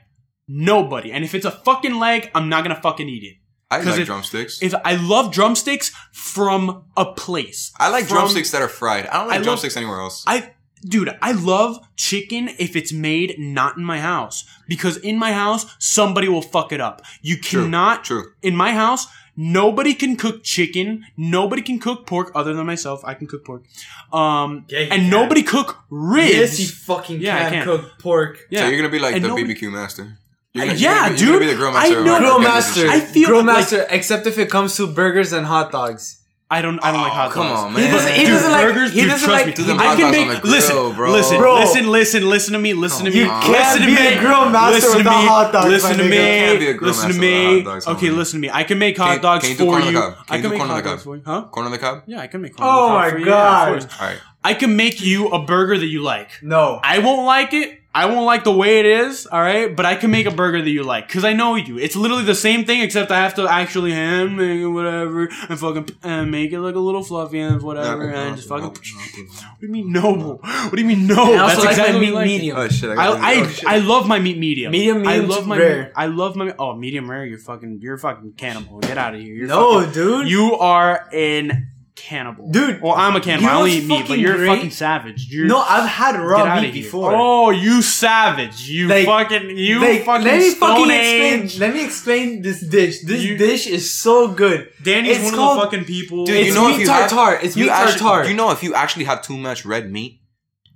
Nobody. And if it's a fucking leg, I'm not gonna fucking eat it. I like if- drumsticks. If I love drumsticks from a place. I like From- drumsticks that are fried. I don't like I love- drumsticks anywhere else. I dude, I love chicken if it's made not in my house because in my house somebody will fuck it up. You cannot true. in my house nobody can cook chicken, nobody can cook pork other than myself. I can cook pork. Um Yeah, and can. nobody cook ribs. Yes, you fucking Yeah, I can, can. cook pork. yeah. So you're gonna be like And the nobody- BBQ master. You're gonna, yeah, you're gonna, You're dude. gonna be the grill I master. of know- Grill master. I feel Grill like- master, except if it comes to burgers and hot dogs. I don't. I don't like oh, hot dogs. come on, He man. doesn't- he Dude, doesn't like- burgers, he dude, doesn't trust like- me. Do I can make. grill, listen, bro. listen, Bro. listen, listen, listen to me. Listen to me. You can't to be me. a grill master listen to without me. hot dogs, Listen to me. Can't be a listen to master me. without hot dogs, okay, homie. listen to me. I can make hot dogs can you do for corn on the you. cob? Can I you can do make corn on hot the dogs cob? for you. Huh? Corn on the cob. Yeah, I can make corn Oh on the oh my for you. Yeah, of God. All right. I can make you a burger that you like. No. I won't like it. I won't like the way it is, all right? But I can make a burger that you like because I know you. It's literally the same thing except I have to actually hand make it, whatever, and fucking and make it look a little fluffy and whatever, No, and just fucking. no, no, no. What do you mean no? What do you mean no? And I also That's like exactly my meat like. medium. Oh shit! I got I, oh, shit. I love my meat medium. Medium, I love my rare. meat- I love my oh medium rare. You're fucking you're fucking cannibal. Get out of here. You're No, fucking- dude. You are an cannibal, Dude, Well, I'm a cannibal. you I know only eat meat, but you're a great? fucking savage. You're no, I've had Get raw meat here. before. Oh, you savage! You Like- fucking you Like, fucking let me stone fucking age. explain. Let me explain this dish. This You- dish is so good. Danny's It's one called- of the fucking people. Dude, It's you know meat if you have- It's you meat actually, tartare. You know if you actually have too much red meat,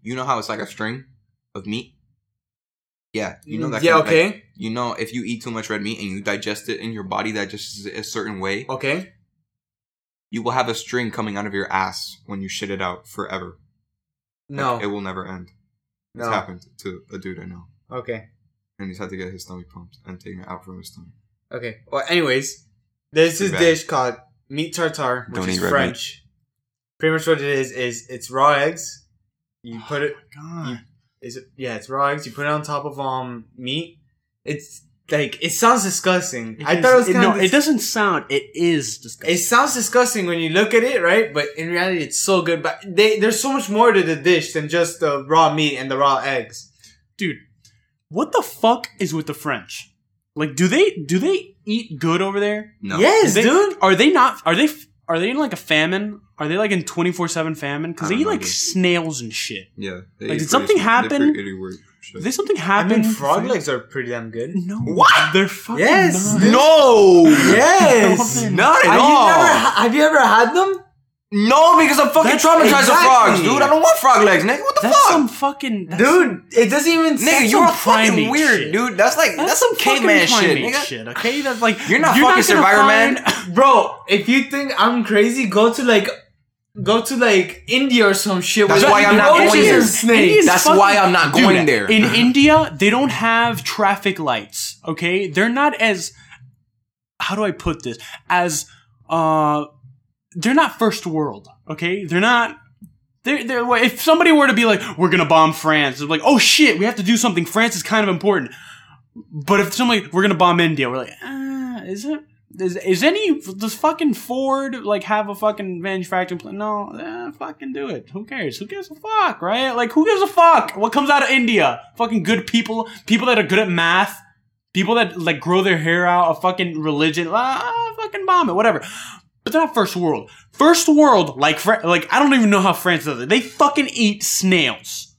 you know how it's like a string of meat. Yeah, you know mm-hmm. that. Yeah. kind of, like, Okay. you know if you eat too much red meat and you digest it in your body that just is a certain way, Okay. You will have a string coming out of your ass when you shit it out forever. Like, No. it will never end. It's happened to a dude I know, Okay. and he's had to get his stomach pumped and taken it out from his stomach. Okay. Well, anyways, there's this dish called meat tartare, which Don't is French. Pretty much what it is is it's raw eggs. You put it. God. Is it? Yeah, it's raw eggs. You put it on top of um meat. It's like it sounds disgusting. I is- thought it was kind no. of. It doesn't sound. It is disgusting. It sounds disgusting when you look at it, right? But in reality, it's so good. But they, there's so much more to the dish than just the raw meat and the raw eggs. dude. What the fuck is with the French? Like, do they do they eat good over there? No. Yes, They- dude. Are they not? Are they? Are they in like a famine? Are they like in twenty four seven famine? Because they eat know, like dude. snails and shit. Yeah. Like, did something pretty- they're happen? Pretty weird shit. Did something I happen? mean, frog legs are pretty damn good. No. What? They're fucking Yes, not. No. Yes, No, Not at have all. You never, ha- have you ever had them? No, because I'm fucking That's- traumatized exactly. of frogs, dude. I don't want frog legs, nigga. What the That's fuck? some fucking that's Dude, it doesn't even nigga, you're some fucking weird, shit. dude. That's like that's, some fucking caveman shit, primate nigga. Okay, that's like You're not fucking gonna Survivor Man. Bro, if you think I'm crazy, go to like go to like India or some shit. That's why I'm not going there. Snakes. Indians That's why I'm not going there. In India, they don't have traffic lights. Okay, they're not as how do I put this? As uh, they're not first world. Okay, they're not. They're, they're, if somebody were to be like, we're gonna bomb France, it's like, oh shit, we have to do something. France is kind of important. But if somebody, we're gonna bomb India, we're like, ah, is it? Is, is any does fucking Ford like have a fucking manufacturing plant? No, eh, fucking do it. Who cares? Who gives a fuck, right? Like who gives a fuck? What comes out of India? Fucking good people, people that are good at math, people that like grow their hair out, a fucking religion. Ah, fucking bomb it, whatever. But they're not first world. First world, like like I don't even know how France does it. They fucking eat snails.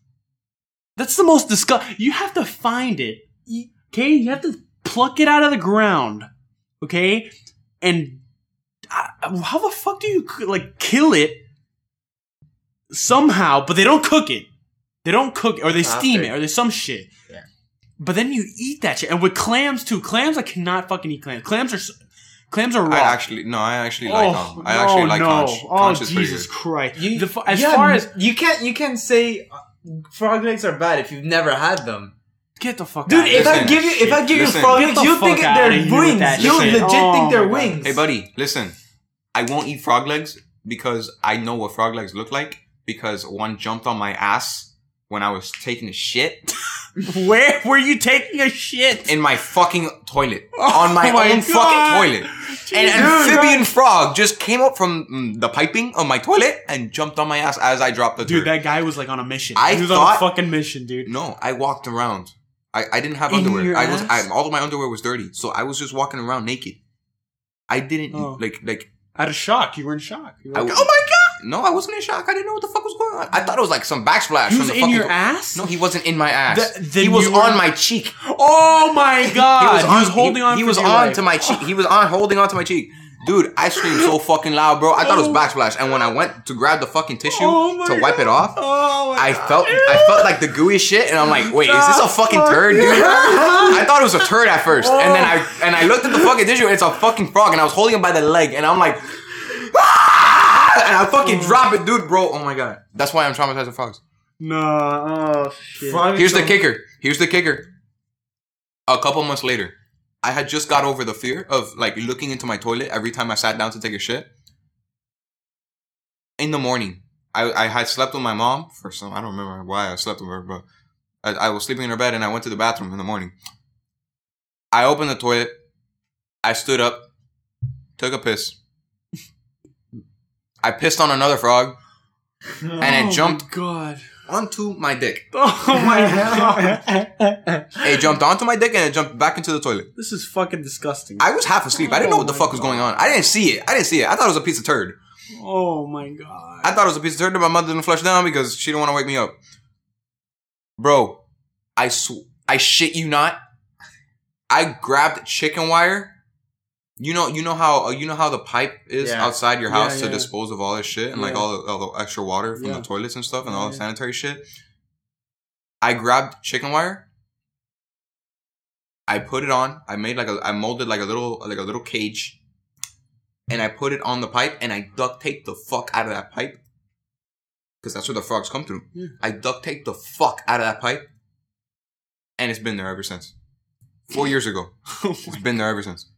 That's the most disgust. You have to find it. Okay, you have to pluck it out of the ground. Okay, and uh, how the fuck do you like kill it somehow? But they don't cook it. They don't cook it, or they steam it, or there's some shit. Yeah. But then you eat that shit, and with clams too. Clams, I cannot fucking eat clams. Clams are clams are raw. I actually no, I actually like um, I no, actually like no. conch. Oh Conch is Jesus good. Christ! You, The as yeah, far as you can't you can't say uh, frog legs are bad if you've never had them. Get the fuck, Dude, out if I give you if I give listen. you frog legs, you'll think outta they're wings. You'll legit Oh think they're wings. Hey buddy, listen. I won't eat frog legs because I know what frog legs look like because one jumped on my ass when I was taking a shit where were you taking a shit? in my fucking toilet. Oh on my, my own God. fucking toilet. An amphibian Christ. frog just came up from mm, the piping of my toilet and jumped on my ass as I dropped the Dude, turd. that guy was like on a mission. I he was thought- on a fucking mission, dude. No, I walked around. I, I didn't have In underwear. I was I, all of my underwear was dirty, so I was just walking around naked. I didn't Oh. like like Out of shock, you were in shock. You were like, was- oh my god! no, I wasn't in shock. I didn't know what the fuck was going on. I thought it was like some backsplash He from was the in your to- ass. No, he wasn't in my ass. Th- then he was on my cheek. Oh my god! He was, holding he, on. He was on life. to my cheek. He was on holding on to my cheek. Dude, I screamed so fucking loud, bro. I thought it was Oh. backsplash. And when I went to grab the fucking tissue Oh to wipe it off, Oh my I God. felt I felt like the gooey shit, and I'm like, wait, is this a fucking turd, dude? I thought it was a turd at first, and then I and I looked at the fucking tissue, and it's a fucking frog, and I was holding him by the leg, and I'm like, "Ah!" and I fucking drop it, dude, bro. Oh my god, that's why I'm traumatized with frogs. No. Oh shit. Frog Here's the don't- kicker. Here's the kicker. A couple months later, I had just got over the fear of like looking into my toilet every time I sat down to take a shit. In the morning, I, I had slept with my mom for some I don't remember why I slept with her, but I, I was sleeping in her bed and I went to the bathroom in the morning. I opened the toilet. I stood up, took a piss. I pissed on another frog and oh it jumped god. Onto my dick. Oh my god. It jumped onto my dick and it jumped back into the toilet. this is fucking disgusting. I was half asleep. I didn't know what the Oh fuck was going on. I didn't see it. I didn't see it. I thought it was a piece of turd. oh my god. I thought it was a piece of turd that my mother didn't flush down because she didn't want to wake me up. Bro, I sw- I shit you not. I grabbed chicken wire. You know, you know how uh, you know how the pipe is Yeah. outside your Yeah, house to dispose of all this shit and like all the, all the extra water from Yeah. the toilets and stuff and all the Yeah. sanitary shit. I grabbed chicken wire. I put it on. I made like a I molded like a little like a little cage, and I put it on the pipe and I duct taped the fuck out of that pipe because that's where the frogs come through. Yeah. I duct taped the fuck out of that pipe, and it's been there ever since. Four years ago, it's been there ever since.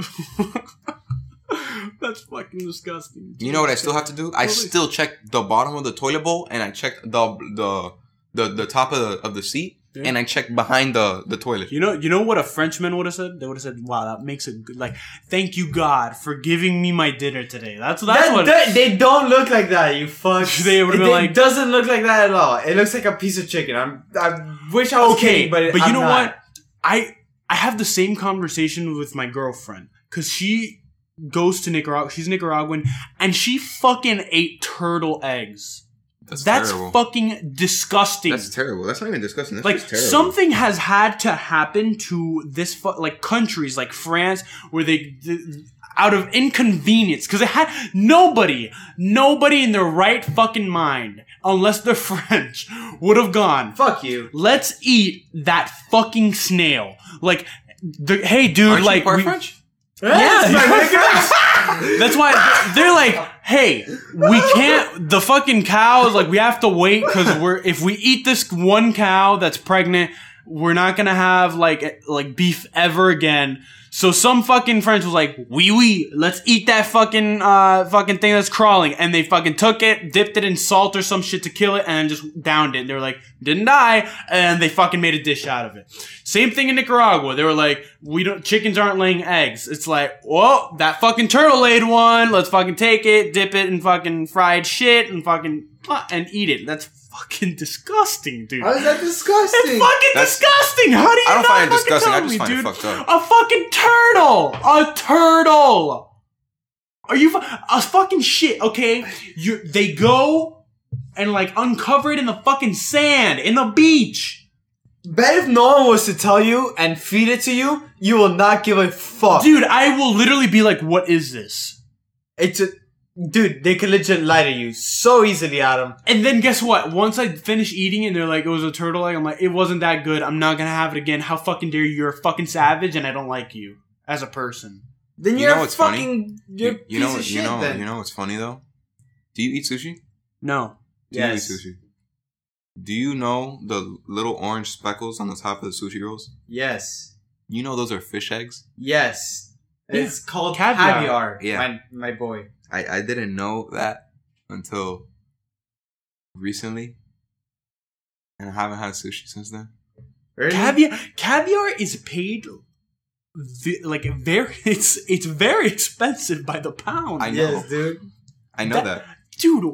That's fucking disgusting. You know what I still have to do? I still check the bottom of the toilet bowl, and I check the the the, the top of the of the seat, Yeah. and I check behind the the toilet. You know, you know what a Frenchman would have said? They would have said, "Wow, that makes it good." Like, thank you God for giving me my dinner today. That's that's That- what. that- they don't look like that, you fuck. They would have been like doesn't look like that at all. It looks like a piece of chicken. I'm. I wish I was okay, kidding, but but you I'm know not. what? I I have the same conversation with my girlfriend because she goes to Nicaragua. She's Nicaraguan, and she fucking ate turtle eggs. That's, That's terrible. fucking disgusting. That's terrible. That's not even disgusting. That's like just terrible. something has had to happen to this fu- like countries like France where they th- out of inconvenience because it had nobody nobody in their right fucking mind unless they're French would have gone Fuck you. let's eat that fucking snail like the, hey dude like. Aren't you part we- French? yeah, my that's why they're like, hey, we can't. The fucking cow is like, we have to wait because we're if we eat this one cow that's pregnant, we're not gonna have like like beef ever again. So some fucking French was like, wee wee, let's eat that fucking uh fucking thing that's crawling, and they fucking took it, dipped it in salt or some shit to kill it, and just downed it. And they were like, didn't die, and they fucking made a dish out of it. Same thing in Nicaragua. They were like, we don't, chickens aren't laying eggs. It's like, well, that fucking turtle laid one. Let's fucking take it, dip it in fucking fried shit, and fucking and eat it. That's fucking disgusting, dude. How is that disgusting? It's fucking That's- disgusting. How do you I don't not find it fucking disgusting. I tell just me, find it dude? fucked up. A fucking turtle. A turtle. Are you fu- a fucking shit? Okay, you they go and like uncover it in the fucking sand in the beach. Bet if no one was to tell you and feed it to you, you will not give a fuck. Dude, I will literally be like, what is this? It's a dude. They could legit lie to you so easily, Adam. And then guess what? Once I finish eating and they're like, it was a turtle egg, I'm like, it wasn't that good. I'm not gonna have it again. How fucking dare you? You're a fucking savage and I don't like you as a person. Then You you're know a what's funny? fucking you're You, you know piece what? of You shit. know. then. You know what's funny though? Do you eat sushi? No. Do Yes. you eat sushi? Do you know the little orange speckles on the top of the sushi rolls? Yes. You know those are fish eggs. Yes. Yeah. It's called Caviar. caviar. Yeah. My my boy. I I didn't know that until recently, and I haven't had sushi since then. Really? Caviar caviar is paid ve- like very it's it's very expensive by the pound. I know. Yes, dude. I know That- that. Dude,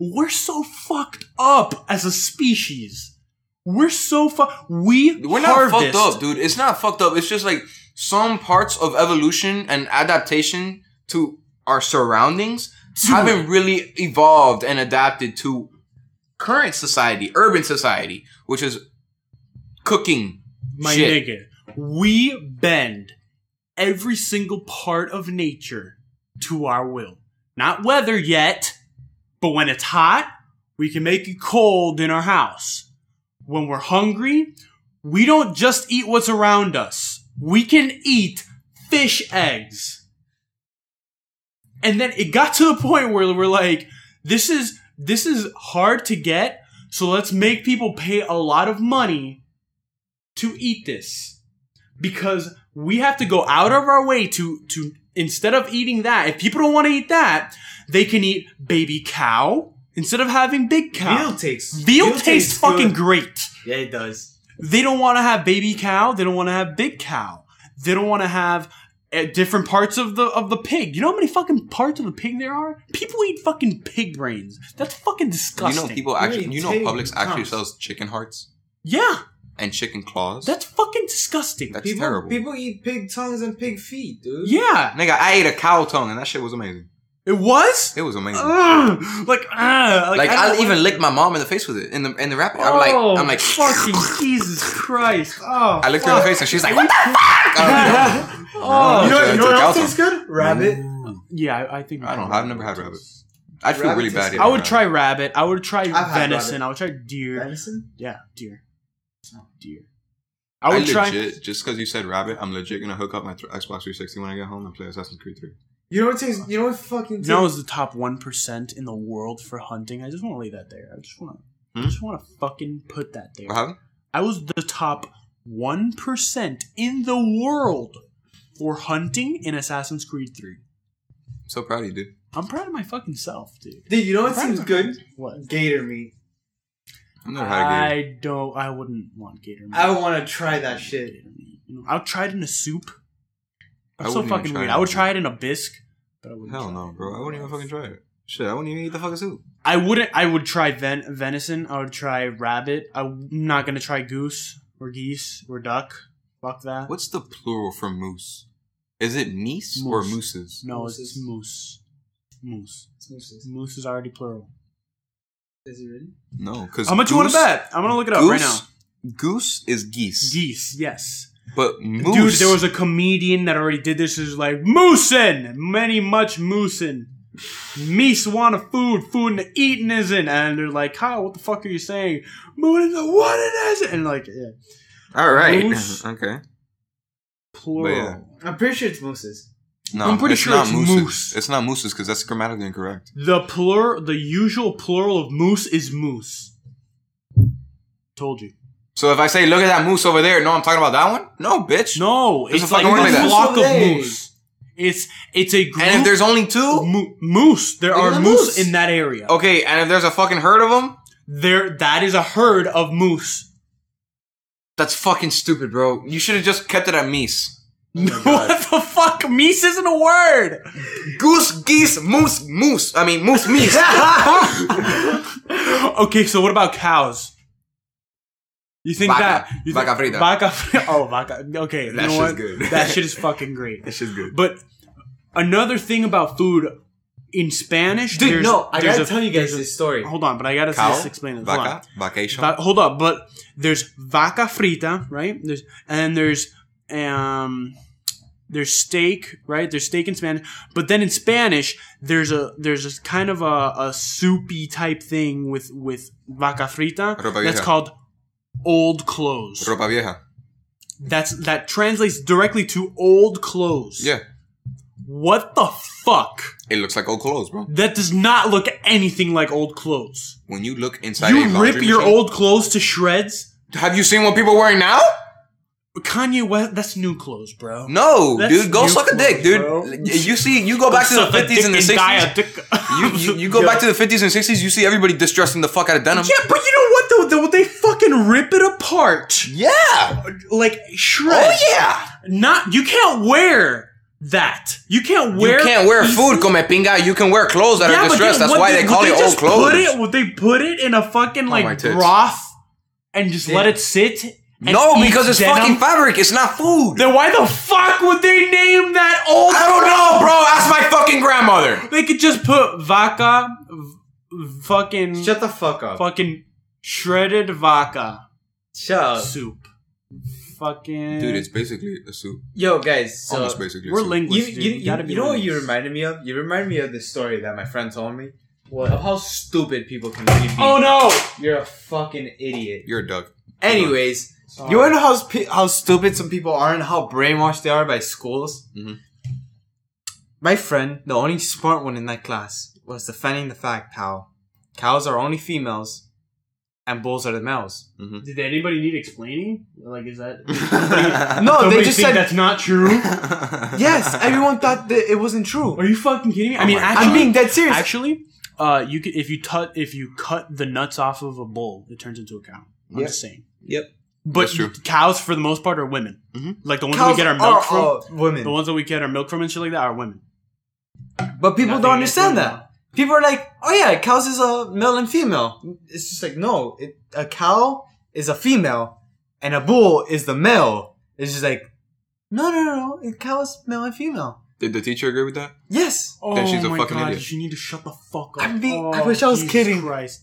we're so fucked up as a species. We're so fucked. We We're not harvest- fucked up, dude. It's not fucked up. It's just like some parts of evolution and adaptation to our surroundings haven't really evolved and adapted to current society, urban society, which is cooking My shit. nigga, we bend every single part of nature to our will. Not weather yet, but when it's hot, we can make it cold in our house. When we're hungry, we don't just eat what's around us. We can eat fish eggs. And then it got to the point where we're like, this is this is hard to get, so let's make people pay a lot of money to eat this because we have to go out of our way to to instead of eating that if people don't want to eat that they can eat baby cow instead of having big cow Veal tastes. veal, tastes, fucking good. great Yeah, it does. they don't want to have baby cow they don't want to have big cow they don't want to have uh, different parts of the of the pig you know how many fucking parts of the pig there are people eat fucking pig brains that's fucking disgusting. You disgusting know, people actually. You know, Publix actually sells chicken hearts yeah and chicken claws. that's fucking disgusting That's People, terrible. people eat pig tongues and pig feet, dude. yeah Nigga, I ate a cow tongue and that shit was amazing. It was It was amazing. Ugh, like, uh, like I I, even wanna- licked my mom in the face with it in the in the wrap. I'm like, Oh, I'm like, fucking Jesus Christ! Oh, I licked her in the face and she's like, what the fuck? I Oh, You know, It's you know what else tastes good? Rabbit. yeah, I, I think I don't. I've never had rabbit. I feel Rabbit really bad. good. I would rabbit. try rabbit. I would try had venison. I would try deer. Venison? Yeah, deer. It's not Deer. I I, would try. legit, just because you said rabbit, I'm legit gonna hook up my th- Xbox 360 when I get home and play Assassin's Creed 3. You know what tastes? You know what fucking? You know, I tastes- was the top one percent in the world for hunting. I just want to lay that there. I just want to. I Hmm? just want to fucking put that there. What happened? I was the top one percent in the world for hunting in Assassin's Creed Three. I'm so proud of you, dude. I'm proud of my fucking self, dude. Dude, you know what seems good? What? Gator meat. I've never had a gator. I don't. I wouldn't want gator meat. I want to try that shit. You know, I'll try it in a soup. I That's so wouldn't fucking weird. I would try it in a bisque, but I wouldn't. Hell try no, bro. in I a wouldn't even fucking try it. Shit, I wouldn't even eat the fucking soup. I wouldn't. I would try ven- venison. I would try rabbit. I'm not gonna try goose or geese or duck. Fuck that. What's the plural for moose? Is it meese or Moose. mooses? No, it's Mooses. moose. Moose. It's mooses. Moose is already plural. Is it really? No, because How much you want to bet? I'm gonna look it up right now. Goose is geese, Geese, yes. But moose. Dude, there was a comedian that already did this. Is like moosin', many much moosin'. Meese want a food, food and eating isn't. And they're like, Kyle, what the fuck are you saying? Moonin' the what it isn't, And like, yeah, all right. Moose. okay. plural. yeah. I'm pretty sure it's mooses. No, I'm pretty it's sure not it's mooses. moose. It's not mooses because that's grammatically incorrect. The plural, the usual plural of moose is moose. Told you. So if I say, "Look at that moose over there," no, I'm talking about that one. No, bitch. No, There's it's a like fucking a like flock of Moose. moose. It's it's a group And if there's only two, mo- moose, there Look are the moose moose. in that area. okay. And if there's a fucking herd of them, There, that is a herd of moose. that's fucking stupid, bro. You should have just kept it at meese. what the fuck? Meese isn't a word. Goose, geese, moose, moose. I mean, moose, meese. okay, so what about cows? You think Vaca. that you think, Vaca frita. Vaca frita. Oh, vaca. Okay, you That know shit's good. That shit is fucking great. that shit's good. But another thing about food in Spanish, Dude, there's, no, I gotta a- tell you guys a- this story. Hold on, but I gotta Cow, just explain on. vaca, vacation. Va- hold up, but there's vaca frita, right? There's and there's um there's steak, right? There's steak in Spanish, but then in Spanish there's a there's a kind of a, a soupy type thing with with vaca frita Ropa that's vieja. called old clothes. Ropa vieja. That's that translates directly to old clothes. Yeah, What the fuck? it looks like old clothes, bro. That does not look anything like old clothes. When you look inside, You rip your machine- old clothes to shreds. Have you seen what people are wearing now? Kanye West, that's new clothes, bro. No, That's dude. Go new suck a dick, dude. bro. You see, you go back to the fifties and the sixties. You, you, you go back to the fifties and sixties. You see everybody distressing the fuck out of denim. Yeah, but you know what though? Though they fucking rip it apart, Yeah. like shred. Oh yeah. Not you can't wear that. You can't wear. you can't wear pieces- food, come pinga. You can wear clothes that Yeah, are distressed. then That's why they, they call would it old just clothes. Put it, would they put it in a fucking like tits. broth and just let it sit? And no, because it's denim? fucking fabric. It's not food. Then why the fuck would they name that old? I don't know, bro. Ask my fucking grandmother. They could just put vaca, v- fucking, Shut the fuck up. fucking shredded vaca Shut up. soup. Fucking Dude, it's basically a soup. Yo, guys. So Almost basically. we're soup. linguists. you, dude. you, You you, you know what you reminded me of? You reminded me of this story that my friend told me. What? Of how stupid people can be. Oh no! You're a fucking idiot. You're a duck. Anyways, you wanna know how sp- how stupid some people are and how brainwashed they are by schools? Mhm. My friend, the only smart one in that class, was defending the fact how cows are only females and bulls are the males. Did anybody need explaining? Like, is that? No, they just think said that's not true. yes. Everyone thought that it wasn't true. Are you fucking kidding me? I mean, my actually, I'm being dead serious. actually, uh, you could if you cut if you cut the nuts off of a bull, it turns into a cow. I'm Yep. just saying. Yep. But That's true. cows, for the most part, are women. Mhm. Like the ones Cows that we get our milk are from. all women. The ones that we get our milk from and shit like that are women. But people Nothing don't against understand women. that. People are like, "Oh yeah, cows is a male and female." It's just like, no, it, a cow is a female, and a bull is the male. It's just like, no, no, no, no. A cow is male and female. Did the teacher agree with that? Yes. Oh Then she's a my fucking god, idiot. you need to shut the fuck up. I'm being- I Oh, wish I was Jesus kidding. Christ.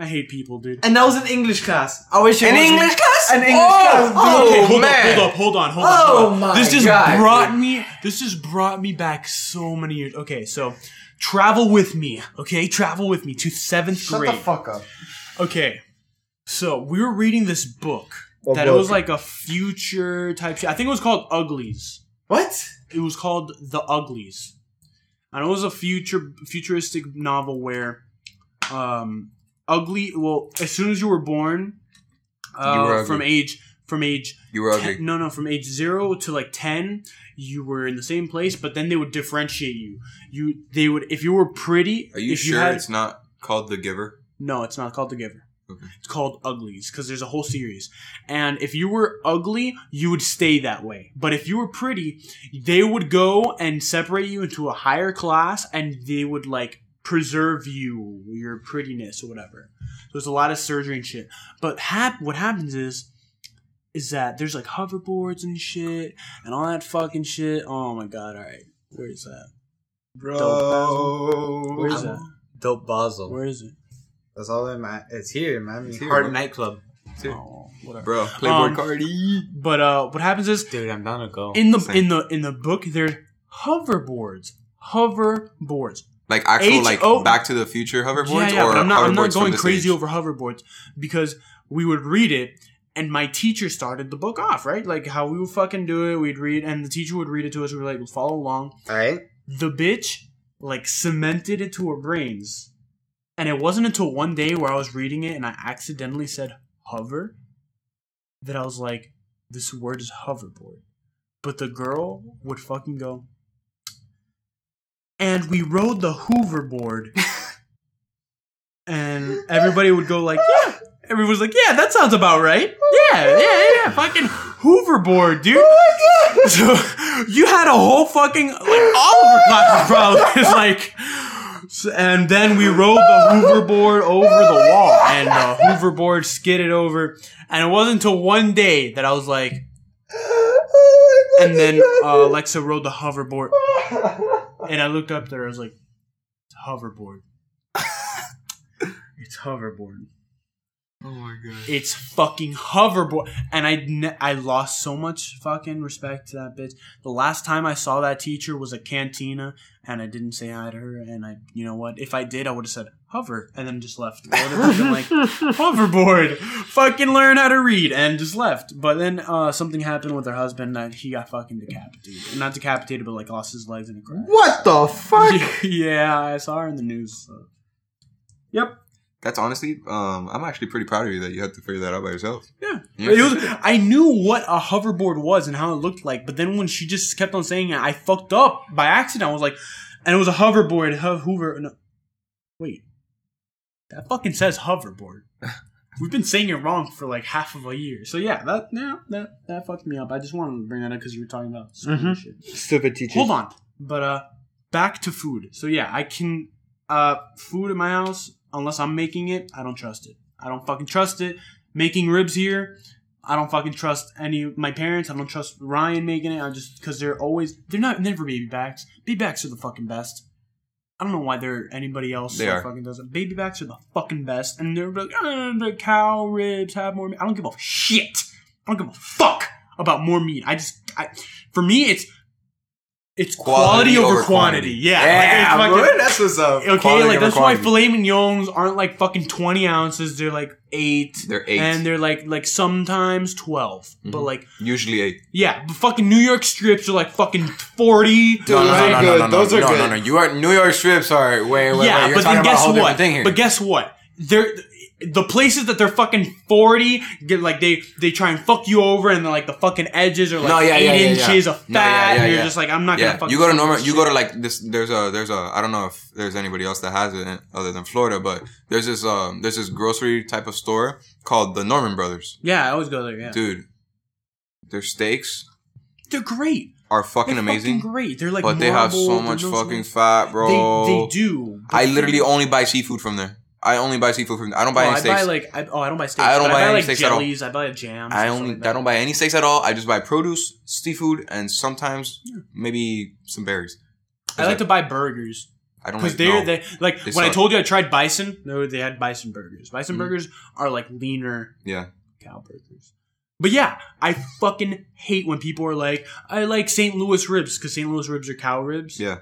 I hate people, dude. And that was an English class. I wish it An was English class? An English Oh, class. dude. oh, Okay, hold man. up, hold up, hold on, hold on. Oh hold on. my This just God, brought dude. me. This just brought me back so many years. Okay, so travel with me. Okay, travel with me to seventh Shut grade. the fuck up. Okay, so we were reading this book What that it book? was like a future type shit. I think it was called Uglies. What? It was called The Uglies, and it was a future futuristic novel where, um, ugly. Well, as soon as you were born, uh, You were ugly. from age from age You were ugly. ten- no, no, from age zero to like ten, you were in the same place, but then they would differentiate you. You they would if you were pretty. Are you sure had, it's not called The Giver? no, it's not called The Giver. Okay. It's called Uglies because there's a whole series. And if you were ugly, you would stay that way. But if you were pretty, they would go and separate you into a higher class and they would like preserve you, your prettiness or whatever. So there's a lot of surgery and shit. But hap- what happens is, is that there's like hoverboards and shit and all that fucking shit. Oh my god, alright. Where is that? Bro. Where is that? Dope Basel. Where is it? That's all I'm at. It's here, man. It's here, Heart bro. nightclub. Oh, whatever. Bro, Playboi Um, Carti. But uh, what happens is Dude, I'm down to go. in the Same. in the in the book they're hoverboards, hoverboards. Like actual H like O- Back to the Future hoverboards yeah, yeah, or but I'm not I'm hoverboards not going crazy stage? over hoverboards because we would read it and my teacher started the book off right like how we would fucking do it. We'd read and the teacher would read it to us. We were like follow along. All right. the bitch like cemented it to her brains. And it wasn't until one day where I was reading it and I accidentally said hover that I was like, this word is hoverboard. But the girl would fucking go, and we rode the hoverboard. and everybody would go like, yeah. Everyone was like, yeah, that sounds about right. Yeah, yeah, yeah, fucking hoverboard, dude. So you had a whole fucking like our classes probably is like, and then we rode the hoverboard over the wall, and the hoverboard skidded over, and it wasn't until one day that I was like, and then uh, Alexa rode the hoverboard, and I looked up there, I was like, it's hoverboard, it's hoverboard. Oh my god. It's fucking hoverboard, and I ne- I lost so much fucking respect to that bitch. The last time I saw that teacher was a Cantina, and I didn't say hi to her. And I, you know what? If I did, I would have said hover, and then just left. I would have been like hoverboard, fucking learn how to read, and just left. But then uh, something happened with her husband that he got fucking decapitated, not decapitated, but like lost his legs in a crash. What the fuck? yeah, I saw her in the news. So. Yep. That's honestly, um, I'm actually pretty proud of you that you had to figure that out by yourself. Yeah. Yeah. It was, I knew what a hoverboard was and how it looked like, but then when she just kept on saying it, I fucked up by accident. I was like, and it was a hoverboard. Ho- Hoover. No, wait. That fucking says hoverboard. We've been saying it wrong for like half of a year. So yeah, that yeah, that that fucked me up. I just wanted to bring that up because you were talking about stupid Mhm. shit. Stupid teacher. Hold on. But uh back to food. So yeah, I can uh food in my house, unless I'm making it, I don't trust it. I don't fucking trust it. Making ribs here, I don't fucking trust any of my parents. I don't trust Ryan making it. I just because they're always they're not never baby backs. Baby backs are the fucking best. I don't know why they're anybody else They are. fucking does it. Baby backs are the fucking best, and they're like, uh, the cow ribs have more. meat. I don't give a shit. I don't give a fuck about more meat. I just, I, for me, it's it's quality, Quality over, over quantity. quantity. Yeah, Yeah, like, bro, that's what's up. Okay, Quality like that's why quantity. filet mignons aren't like fucking twenty ounces. They're like eight, They're eight. and they're like like sometimes 12 But Mhm. like Usually eight. yeah, but fucking New York strips are like fucking forty. Dude, those right? are good. Those are no, good. no, no. no. You are New York strips are wait, wait, yeah, wait. You're but talking then guess what? thing here. But guess what? They're the places that they're fucking forty get like they they try and fuck you over, and like the fucking edges are like No, yeah, eight yeah, yeah, inches of fat, No, and you're just like I'm not gonna fucking. you go to normal. You shit. go to like this. There's a there's a. I don't know if there's anybody else that has it other than Florida, but there's this um there's this grocery type of store called the Norman Brothers. Yeah, I always go there. Yeah, Dude, their steaks they're great. are fucking They're amazing, fucking great. They're like, but they have so much no fucking fat, bro. They, they do. I literally only buy seafood from there. I only buy seafood from. I don't buy oh, any I steaks. buy like I, oh I don't buy steaks. I don't buy I buy any like steaks at all. jellies. I buy jams. I only like. I don't buy any steaks at all. I just buy produce, seafood, and sometimes maybe some berries. I like to buy burgers I don't because like, they're no. they like They when I told you I tried bison. No, they had bison burgers. Bison Mhm. burgers are like leaner yeah. cow burgers. But yeah, I fucking hate when people are like, I like St. Louis ribs because St. Louis ribs are cow ribs. Yeah.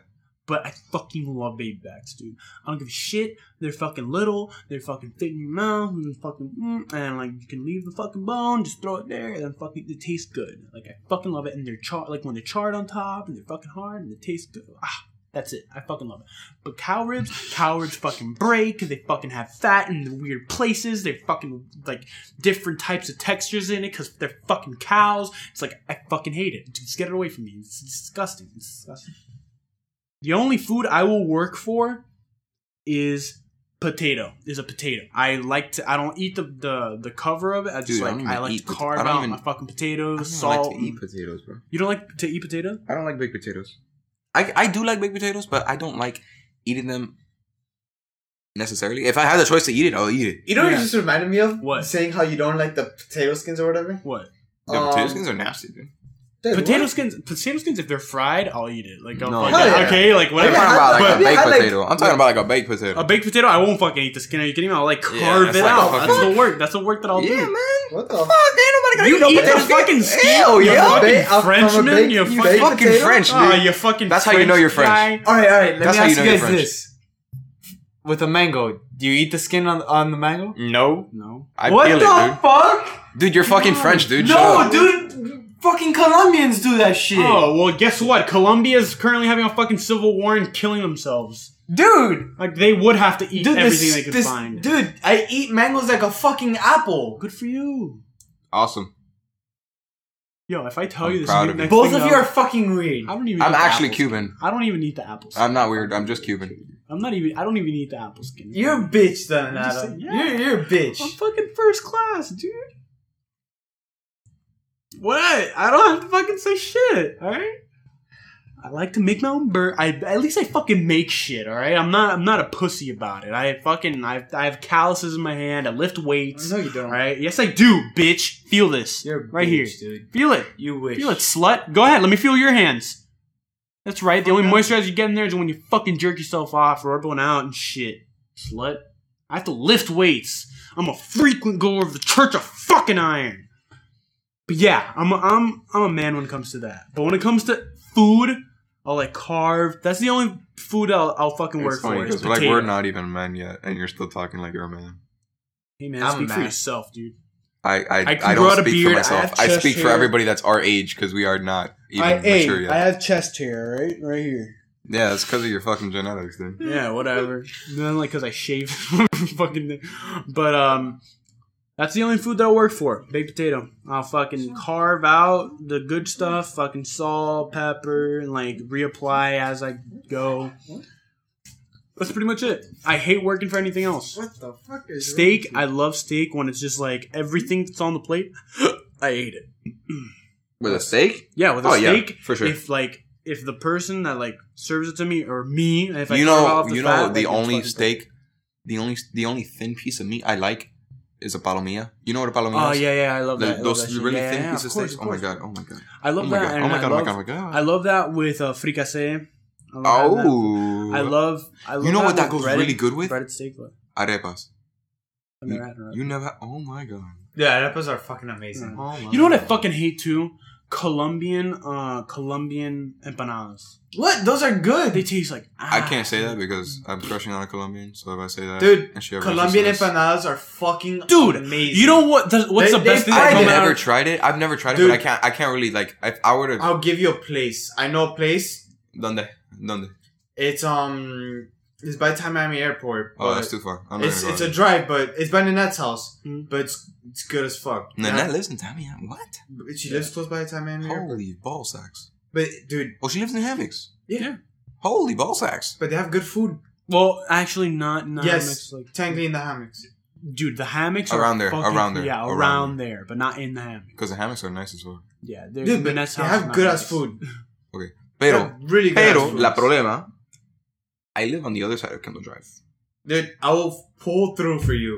But I fucking love baby backs, dude. I don't give a shit. They're fucking little. They're fucking fit in your mouth and fucking mm, and like you can leave the fucking bone, just throw it there, and then fucking it tastes good. Like I fucking love it. And they're charred, like when they're charred on top, and they're fucking hard, and they taste good. Ah, that's it. I fucking love it. But cow ribs, cow ribs fucking break. They fucking have fat in the weird places. They're fucking like different types of textures in it because they're fucking cows. It's like I fucking hate it. Just get it away from me. It's disgusting. It's disgusting. The only food I will work for is potato. Is a potato. I like to. I don't eat the the, the cover of it. I just Dude, I like don't I, like eat to pot- carve I don't out even- my fucking I potatoes, don't salt. like to eat and- potatoes, bro. you don't like to eat potato? I don't like baked potatoes. I I do like baked potatoes, but I don't like eating them necessarily. If I had the choice to eat it, I'll eat it. You know what Yeah. it just reminded me of? What? Saying how you don't like the potato skins or whatever. What? The potato Um, skins are nasty, dude. Dude, Potato what? skins, potato skins. If they're fried, I'll eat it. Like, I'll No, fucking- yeah. okay, like whatever. I'm whatever. talking about like But- a baked I like- potato. I'm talking about like a baked potato. A baked potato, I won't fucking eat the skin. Are you kidding me? I'll like carve Yeah, it like out. That's fucking- the work. That's the work that I'll do. yeah, man. What the Fuck, fuck? ain't nobody gonna You eat no eat the skin. fucking skin. Hell You yeah. fucking Ba- Frenchman. baked- You you fucking, baked fucking? French, dude. Ah, you fucking. That's how you know you're French. All right, all right. Let That's me how you ask know you guys French. this: with a mango, do you eat the skin on on the mango? No, No. I what feel the it, dude. fuck? Dude, you're fucking French, dude. Shut No, dude. Fucking Colombians do that shit. Oh well, guess what? Colombia is currently having a fucking civil war and killing themselves. dude. Like they would have to eat Dude, everything this, they could this, find. dude, I eat mangoes like a fucking apple. Good for you. Awesome. Yo, if I tell I'm you this, proud is of the you. next Both of you are fucking weird. I don't even. I'm actually apple Cuban. skin. I don't even eat the apples. I'm not weird. I'm just Cuban. I'm not even. I don't even eat the apple skin. You're a bitch, then, I'm Adam. saying, yeah. You're you're a bitch. I'm fucking first class, dude. What? I don't have to fucking say shit. All right. I like to make my own burger. I at least I fucking make shit. All right. I'm not. I'm not a pussy about it. I fucking. I. I have calluses in my hand. I lift weights. No, you don't. All right. Yes, I do, bitch. Feel this. You're right bitch, here. dude. Feel it. You wish. Feel it, slut. Go ahead. Let me feel your hands. That's right. The only moisturizer you get in there is when you fucking jerk yourself off or one out and shit. Slut. I have to lift weights. I'm a frequent goer of the Church of Fucking Iron. But yeah, I'm a, I'm I'm a man when it comes to that. But when it comes to food, I'll like carve. That's the only food I'll, I'll fucking work funny for. is like potato. we're not even men yet, and you're still talking like you're a man. Hey man, I'm a speak for man. yourself, dude. I I, I I, can grow out don't a speak beard, for I myself. have I, chest speak for hair. everybody that's our age because we are not even mature yet. I have chest hair, right? Right here. yeah, it's because of your fucking genetics, dude. Yeah, whatever. then like because I shave fucking. But um that's the only food that I'll work for. Baked potato. I'll fucking carve out the good stuff, fucking salt, pepper, and like reapply as I go. That's pretty much it. I hate working for anything else. What the fuck is Steak, I love steak when it's just like everything that's on the plate. I ate it. With a steak? Yeah, with a Oh, yeah, steak, for sure. If like if the person that like serves it to me or me, if you carve know, off the you fat, know, like, the it's only fucking steak, the only the only thin piece of meat I like is a palomilla. You know what a palomilla Oh is? yeah, yeah, I love The- that. I love those that really Yeah, thin yeah, pieces of of course, steak. of Oh my god! Oh my god! I love Oh that. god! Oh my I god! Oh my god! Oh my god! I love that with uh, fricassee. I love that. Oh, I love. I love You know what that goes breaded- really good with? breaded steak. What? arepas. I've never had an You never? Oh my god! Yeah, arepas are fucking amazing. Mm. Oh my You know what I fucking hate too? Colombian, uh, Colombian empanadas. What? Those are good. They taste like. I ah. can't say that because I'm crushing on a Colombian. So if I say that, Dude, and she ever Colombian listens to this- empanadas are fucking Dude, amazing. You know what? The, what's They- the best thing I that I've never out? tried it. I've never tried it, but I can't. I can't really like. If I were to, I'll give you a place. I know a place. donde, donde? It's um, it's by Miami Airport. Oh, that's too far. I'm It's it's a drive, but it's by Nanette's house. Hmm. But it's it's good as fuck. Nanette Yeah. lives in Tamiami. What? But She lives close by the Miami Airport. Holy ball sacks! But dude, Oh, she lives in hammocks. yeah. Holy ball sacks! But they have good food. Well, actually, not. not yes, mixed, like, technically in the hammocks. dude, the hammocks are Around there, fucking- around there, Yeah, around around, there, but not in the hammock. Because the hammocks are nice as well. Yeah, they're, Dude, but Vanessa's they house have good nice. ass food. Okay, pero really good pero la problema. I live on the other side of Kendall Drive. Dude, I will pull through for you.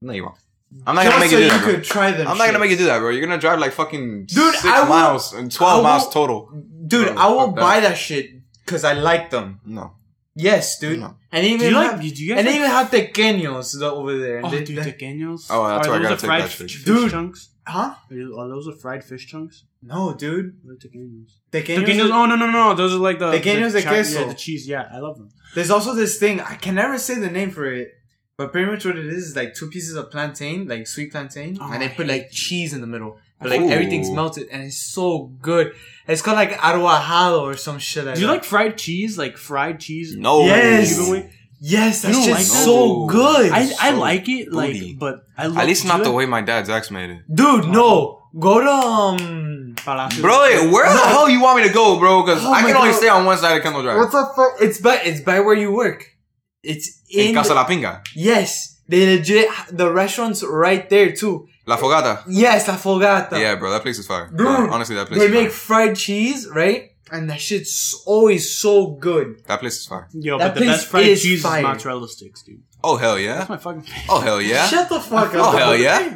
No, you won't. I'm not Just gonna make so you do you that. Bro. could try them. I'm not gonna make you do that, bro. You're gonna drive like fucking Dude, six will- miles and twelve I miles total. Dude, Bro, I will fuck that. buy that shit because I like them. No, Yes, dude. No. And even Do you like? have, Do you guys and like even have tequeños tho- over there. Oh, they- dude, they- pequeños. Oh, that's Are why I gotta the take fried that f- shit. Dude. chunks? Huh? Are those the fried fish chunks? No, dude. What are tequeños? Tequeños. Tequeños? Oh no no no! Those are like the Tequeños the de cha- queso. Yeah, the cheese. Yeah, I love them. There's also this thing. I can never say the name for it, but pretty much what it is is like two pieces of plantain, like sweet plantain, Oh, and they oh, put like cheese in the middle. But like Ooh. everything's melted, and it's so good. It's called like arrojado or some shit like Do you that. like fried cheese? Like fried cheese? no. Yes. Even way? Yes, that You like that? so good. I, I so like it, like, booty. but I love At least not the way my dad's ex made it. Dude, no. Go to um. Palacio? Bro, where the hell you want me to go, bro? Because Oh I can only God. stay on one side of Kendall Drive. What the fuck? It's by it's by where you work. It's in. In Casa La Pinga. yes, they legit. The restaurant's right there too. La Fogata. Yes, La Fogata. Yeah, bro, that place is fire. Dude, Bro, honestly, that place They is make fire. fried cheese, right? And that shit's always so good. That place is fire. Yo, That but the place best fried is cheese fire. is mozzarella sticks, dude. Oh, hell yeah. That's my fucking favorite. Oh, hell yeah. Shut the fuck up. Oh, hell yeah.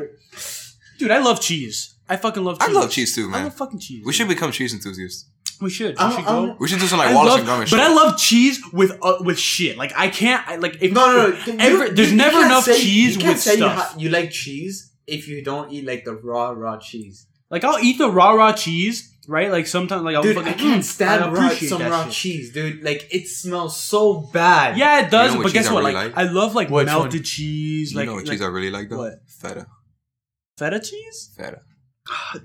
Dude, I love cheese. I fucking love cheese. I cheese. love cheese too, man. I man. love fucking cheese. We should become cheese enthusiasts. We should. We I'm- should go. I'm- We should do some like I Wallace love, and Gromit but shit. I love cheese with uh, with shit. Like I can't. I, like if, No, no, no. you- every- you- there's you never can't enough say- cheese you can't with say you stuff. ha- You, like cheese if you don't eat like the raw, raw cheese. Like I'll eat the raw raw cheese, right? Like sometimes, like I'll Dude, fucking, I can't stand I raw, some raw shit. cheese, dude. Like it smells so bad. Yeah, it does. You know but guess I what? really Like, like? I love like Which melted one? cheese. You Like, know what like cheese I really like though? what? Feta. feta cheese. Feta.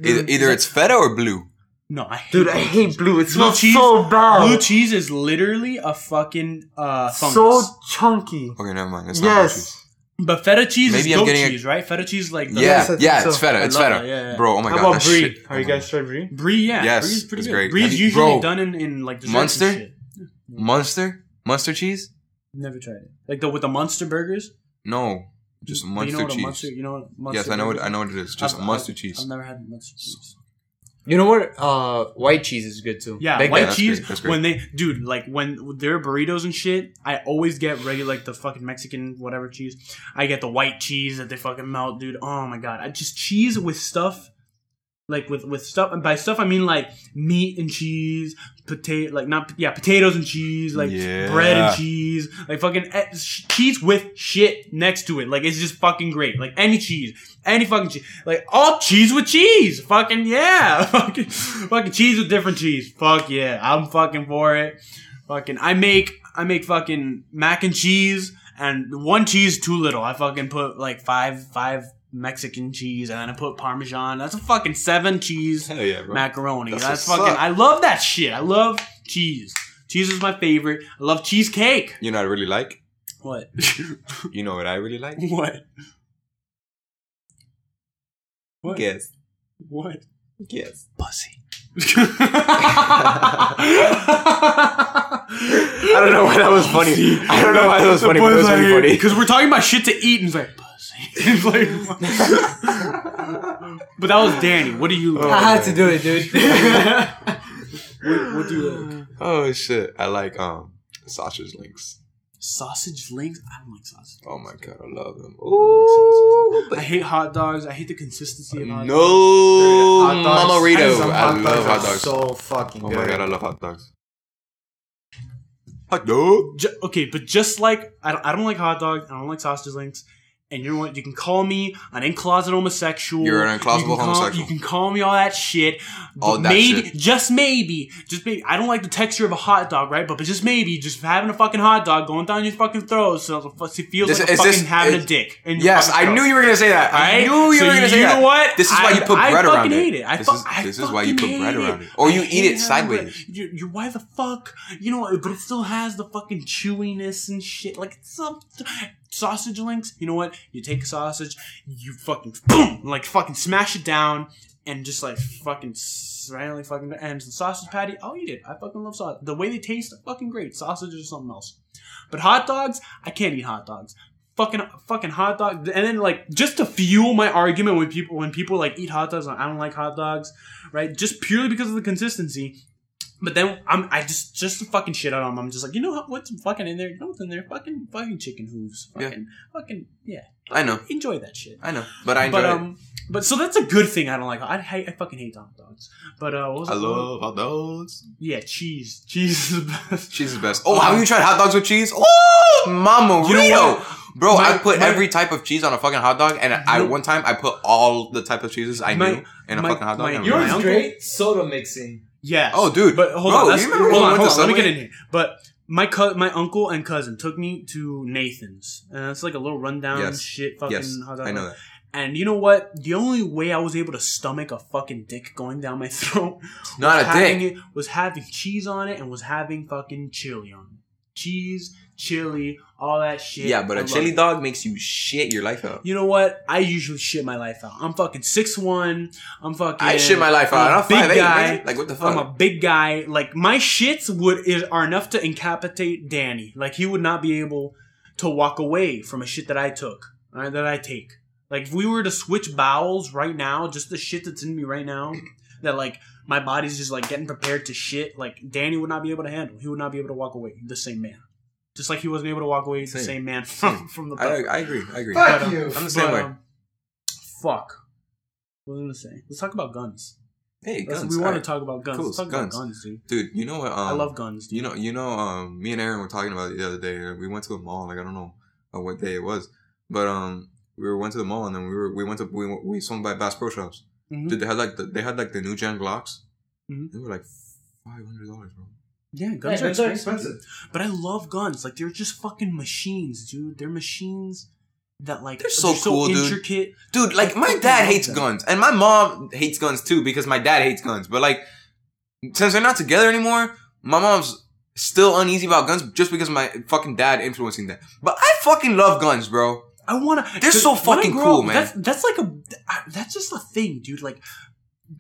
Dude, Either, either that- it's feta or blue. no, I hate Dude, I blue hate cheese. blue. It Blue smells cheese- so bad. Blue cheese is literally a fucking uh fungus. so chunky. Okay, never mind. It's not blue cheese. Yes. But feta cheese Maybe is I'm goat getting a- cheese, right? Feta cheese, like the, Yeah, Yes, I think yeah, so. it's feta. It's love feta. that, yeah, yeah. Bro, oh my How god, about that brie? shit. Have oh you my guys tried brie? brie. Yeah, Yes, brie is pretty it's good. great. Brie Have is you- usually bro, done in, in like desserts Munster? and shit. Monster? Monster cheese? Never tried it. Like the with the Munster burgers. No, just But you Munster know what a cheese. Munster, you know what Munster yes, I know what burgers I know what it is. Just I've- Munster I've- cheese. I've never had Munster cheese. You know what? Uh, white cheese is good too. Yeah, Like white that. that's cheese. great, that's great. When they, dude, like when their burritos and shit, I always get regular, like the fucking Mexican whatever cheese. I get the white cheese that they fucking melt, dude. Oh my god, I just cheese with stuff, like with with stuff. And by stuff I mean like meat and cheese, potato, like not yeah, potatoes and cheese, like Yeah. bread and cheese, like fucking eh, cheese with shit next to it. Like it's just fucking great. Like any cheese, any fucking cheese, like all cheese with cheese. Fucking yeah, fucking fucking cheese with different cheese. Fuck yeah, I'm fucking for it. Fucking I make I make fucking mac and cheese and one cheese too little. I fucking put like five five Mexican cheese and then I put Parmesan. That's a fucking seven cheese Hell yeah, bro. macaroni. That's That's, fucking. up. I love that shit. I love cheese. Cheese is my favorite. I love cheesecake. You know what I really like? What? You know what I really like? what? What? Guess. What? Guess. Pussy. I don't know why that was funny. I don't know why that was funny, but it was really funny. Because we're talking about shit to eat, and it's like like, but that was Danny. What do you? I had to do it, dude. What, what do you like? Oh shit. I like um sausage links. Sausage links? I don't like sausage. Oh my god, I love them. Ooh, I hate hot dogs. I hate the consistency of hot dogs. No, Hot dogs- Mamarito. some I love hot dogs. So fucking oh good. my god, I love hot dogs. Hot dog. Ju- okay, but just like I don't, I don't like hot dogs, I don't like sausage links, and you know what? You can call me an in closet homosexual. You're an can call- homosexual. You can call me all that shit. All that maybe, shit. just maybe, just maybe. I don't like the texture of a hot dog, right? But, but just maybe, just having a fucking hot dog going down your fucking throat, so it feels This- like a fucking this- having a dick. in Yes, I knew you were gonna say that. I Alright? knew you So were gonna say you that. You know what? This is why I- you put I bread around it. I fucking it. hate it. I this fuck- is, I this is why you put bread around it, or you eat it sideways. You, you, why the fuck? You know, what, but it still has the fucking chewiness and shit. Like it's some sausage links. You know what? You take a sausage, you fucking boom, like fucking smash it down, and just like fucking randomly fucking and the sausage patty. I'll eat it. I fucking love sausage. The way they taste, fucking great. Sausage is something else. But hot dogs, I can't eat hot dogs. Fucking fucking hot dog, and then like just to fuel my argument when people when people like eat hot dogs, I don't like hot dogs, right? Just purely because of the consistency. But then I'm I just just to fucking shit out on them. I'm just like, you know what, what's fucking in there? You know what's in there? Fucking fucking chicken hooves. Yeah. Fucking fucking yeah. I know, Enjoy that shit. I know, but I enjoy But it. um, but so that's a good thing. I don't like. I hate. I fucking hate hot dogs. But uh, what was I it called? love hot dogs. Yeah, cheese. Cheese is the best. Cheese is best. Oh, have you tried hot dogs with cheese? Oh, mama, You know what? Bro, My- I put my- every type of cheese on a fucking hot dog, and I know- one time I put all the type of cheeses I My- knew in a my- fucking hot dog. my- and I'm Yours like, uncle- great soda mixing. Yes. Oh, dude. But hold Bro, on. you That's, remember when hold on. Hold on. Let me get in here. But my co- my uncle and cousin took me to Nathan's, and it's like a little rundown Yes. shit. Fucking yes. I know that. And you know what? The only way I was able to stomach a fucking dick going down my throat Not was a having dick. it was having cheese on it and was having fucking chili on it. Cheese, chili, all that shit. Yeah, but I a chili it. dog makes you shit your life out. You know what? I usually shit my life out. I'm fucking six one. I'm fucking. I shit my life out. I'm a big five guy. man. Like what the fuck? I'm a big guy. Like my shits would is, are enough to incapacitate Danny. Like he would not be able to walk away from a shit that I took, right, that I take. Like if we were to switch bowels right now, just the shit that's in me right now, that like my body's just like getting prepared to shit. Like Danny would not be able to handle. He would not be able to walk away. The same man, just like he wasn't able to walk away. The Same. same man from Same. from the. I, I agree. I agree. Fuck But, um, you. I'm the same but, way. um, fuck. What was I gonna say? Let's talk about guns. Hey, Let's- guns. we want alright. to talk about guns. Cool, Let's talk guns. about guns, dude. dude. You know what? Um, I love guns. Dude. You know, you know. Um, me and Aaron were talking about it the other day. uh, We went to a mall. Like I don't know uh, what day it was, but um, we went to the mall and then we were we went to we went- we swung by Bass Pro Shops. Mhm. Dude, they had like the, they had like the new gen Glocks. Mhm. They were like five hundred dollars, bro. Yeah, Yeah, guns, are, are expensive. expensive. But I love guns. Like they're just fucking machines, dude. They're machines that like They're so cool, dude. intricate. Dude, like I my dad hates them. guns, and my mom hates guns too because my dad hates guns. But like, since they're not together anymore, my mom's still uneasy about guns just because my fucking dad influencing that. But I fucking love guns, bro. I wanna. They're so fucking cool, up, man. That's that's like a. that's just a thing, dude. Like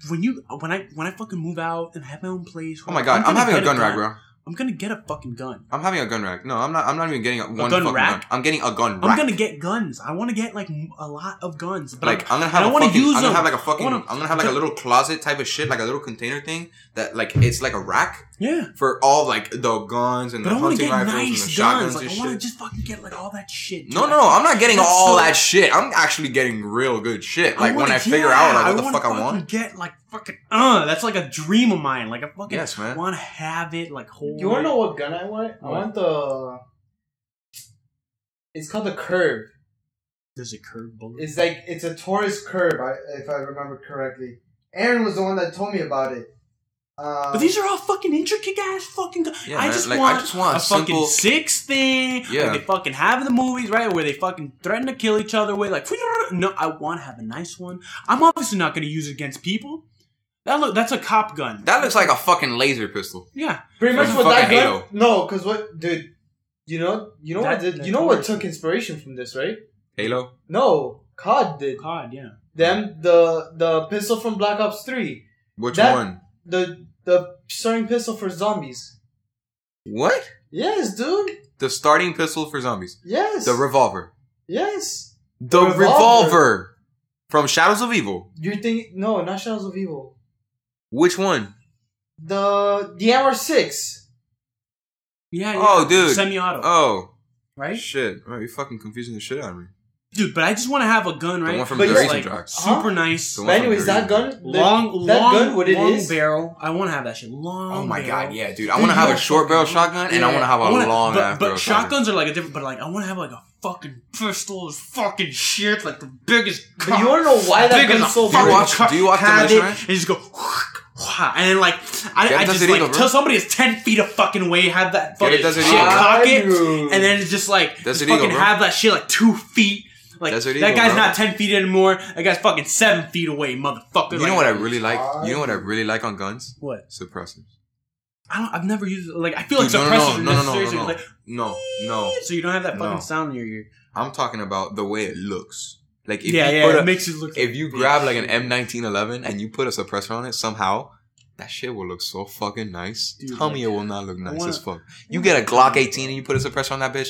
when you when I when I fucking move out and have my own place. Oh my god, I'm, gonna having a gun rack, bro. I'm gonna get a fucking gun. I'm having a gun rack. No, I'm not. I'm not even getting a, one gun fucking rack? gun. I'm getting a gun rack. I'm gonna get guns. I want to get like a lot of guns. But like I'm, I'm gonna have don't wanna use I'm gonna have like a fucking I I wanna- am gonna have like a little closet type of shit, like a little container thing that like it's like a rack yeah. for all like the guns and But the I hunting to get rifles and nice the shotguns guns. Like and I want to just fucking get like all that shit. dude. No, no, I'm not getting That's all so- that shit. I'm actually getting real good shit. Like when wanna- I figure yeah, out like what the wanna fuck I fucking want. Get like fucking uh, that's like a dream of mine. Like I fucking Yes, man. want to have it. Like hold. You wanna know what gun I want? I want the. It's called the Curve. Does a curve bullet? It's like it's a Taurus Curve, I, if I remember correctly. Aaron was the one that told me about it. Um, But these are all fucking intricate ass fucking guns. Yeah, I just like, I want just want a fucking simple- six thing. Yeah. Like they fucking have in the movies, right? Where they fucking threaten to kill each other with like. No, I want to have a nice one. I'm obviously not going to use it against people. That look, that's a cop gun. That looks like a fucking laser pistol. yeah. pretty much from what that fucking gun. Halo. No, because what, dude? You know, you know what did? You know what Taurus. took inspiration from this, right? Halo. No, COD did. God, yeah. Them the the pistol from Black Ops Three, Which That- one? the the starting pistol for zombies. What? Yes, dude. The starting pistol for zombies. Yes. The revolver. yes. The Revolver. revolver. from Shadows of Evil. You're thinking no, not Shadows of Evil. Which one? The the MR six. Yeah. yeah. Oh, dude. Semi-auto, Oh right? shit! Oh, you're fucking confusing the shit out of me. Dude, but I just want to have a gun, right? The one from But the yeah, like, track. super Huh? nice. One But from anyways, that racing gun, the- long, that long, gun, what it long is- barrel. I want to have that shit. Long. Oh my barrel. god, yeah, dude! I want to have a short barrel fucking- shotgun, and I want to have a wanna- long but, ass but barrel shotgun. shotguns are like a different. But like, I want to have like a fucking pistol, is fucking shit, like the biggest. But you wanna know why that big as gun's a so Do you fucking watch- car- do you watch have Demolition it, And just go. And then like I, I just like Eagle, bro. till somebody is ten feet of fucking way, have that fucking shit, cock it, and then it's just like Desert just Eagle, fucking bro. have that shit like two feet. Like Desert that Eagle, guy's bro. not ten feet anymore. That guy's fucking seven feet away, motherfucker. You Like, know what I really like? You know what I really like on guns? What? Suppressors. I don't. I've never used like. I feel like no, suppressors no, are no, no, no, necessary. no, so no, you're like, no, no. so you don't have that fucking No. sound in your ear. I'm talking about the way it looks. Like if yeah, you yeah. put It a, makes it look. if you grab like an M1911 and you put a suppressor on it somehow, that shit will look so fucking nice. Dude, Tell like, me it will not look nice wanna- as fuck. You get a Glock 18 and you put a suppressor on that bitch.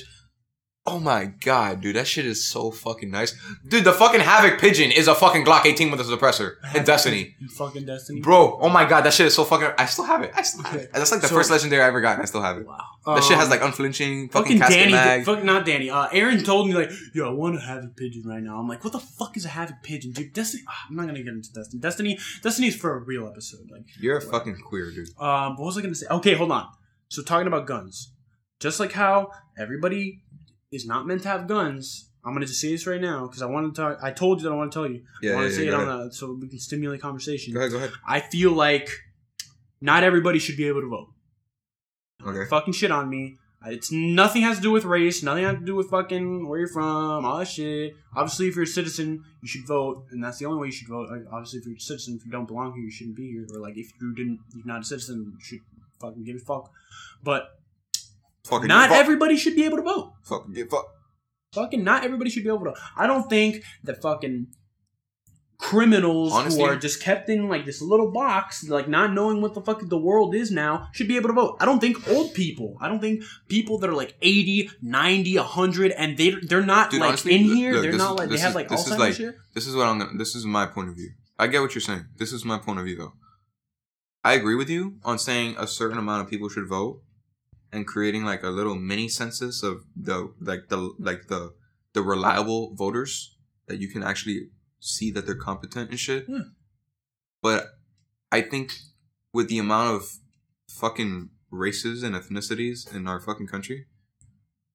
Oh my god, dude, that shit is so fucking nice. Dude, the fucking Havoc Pigeon is a fucking Glock 18 with a suppressor in Destiny. You fucking Destiny. Bro, oh my god, that shit is so fucking. I still have it. I still have it. That's like the So- first legendary I ever got. and I still have it. Wow. That shit has Um, like unflinching fucking, fucking Danny. mag. Fuck not Danny. Uh, Aaron told me like, yo, I want a havoc pigeon right now. I'm like, what the fuck is a havoc pigeon, dude? Destiny. ah, I'm not gonna get into Destiny. Destiny. Destiny is for a real episode. Like, You're a fucking queer, dude. Um, what was I gonna say? Okay, hold on. So talking about guns, just like how everybody is not meant to have guns. I'm gonna just say this right now because I want to talk. I told you that I want to tell you. Yeah, I want yeah, to say yeah, it on ahead. the so we can stimulate conversation. Go ahead, go ahead. I feel like not everybody should be able to vote. Okay. Fucking shit on me. It's nothing has to do with race. Nothing has to do with fucking where you're from. All that shit. Obviously, if you're a citizen, you should vote, and that's the only way you should vote. Like, obviously, if you're a citizen, if you don't belong here, you shouldn't be here. Or like, if you didn't, you're not a citizen, you should fucking give a fuck. But Fucking not fuck. everybody should be able to vote. Fucking give a fuck. Fucking not everybody should be able to. I don't think that fucking criminals Honestly- who are just kept in like this little box, like not knowing what the fuck the world is now, should be able to vote. I don't think old people. I don't think people that are like 80, 90, 100 and they they're not Dude, like honestly, in here. look, they're not is- like they this have like this is like- shit. This is what I'm gonna. This is my point of view. I get what you're saying. This is my point of view, though. I agree with you on saying a certain amount of people should vote, and creating like a little mini census of the like the like the the reliable voters that you can actually see that they're competent and shit. Yeah. But I think with the amount of fucking races and ethnicities in our fucking country,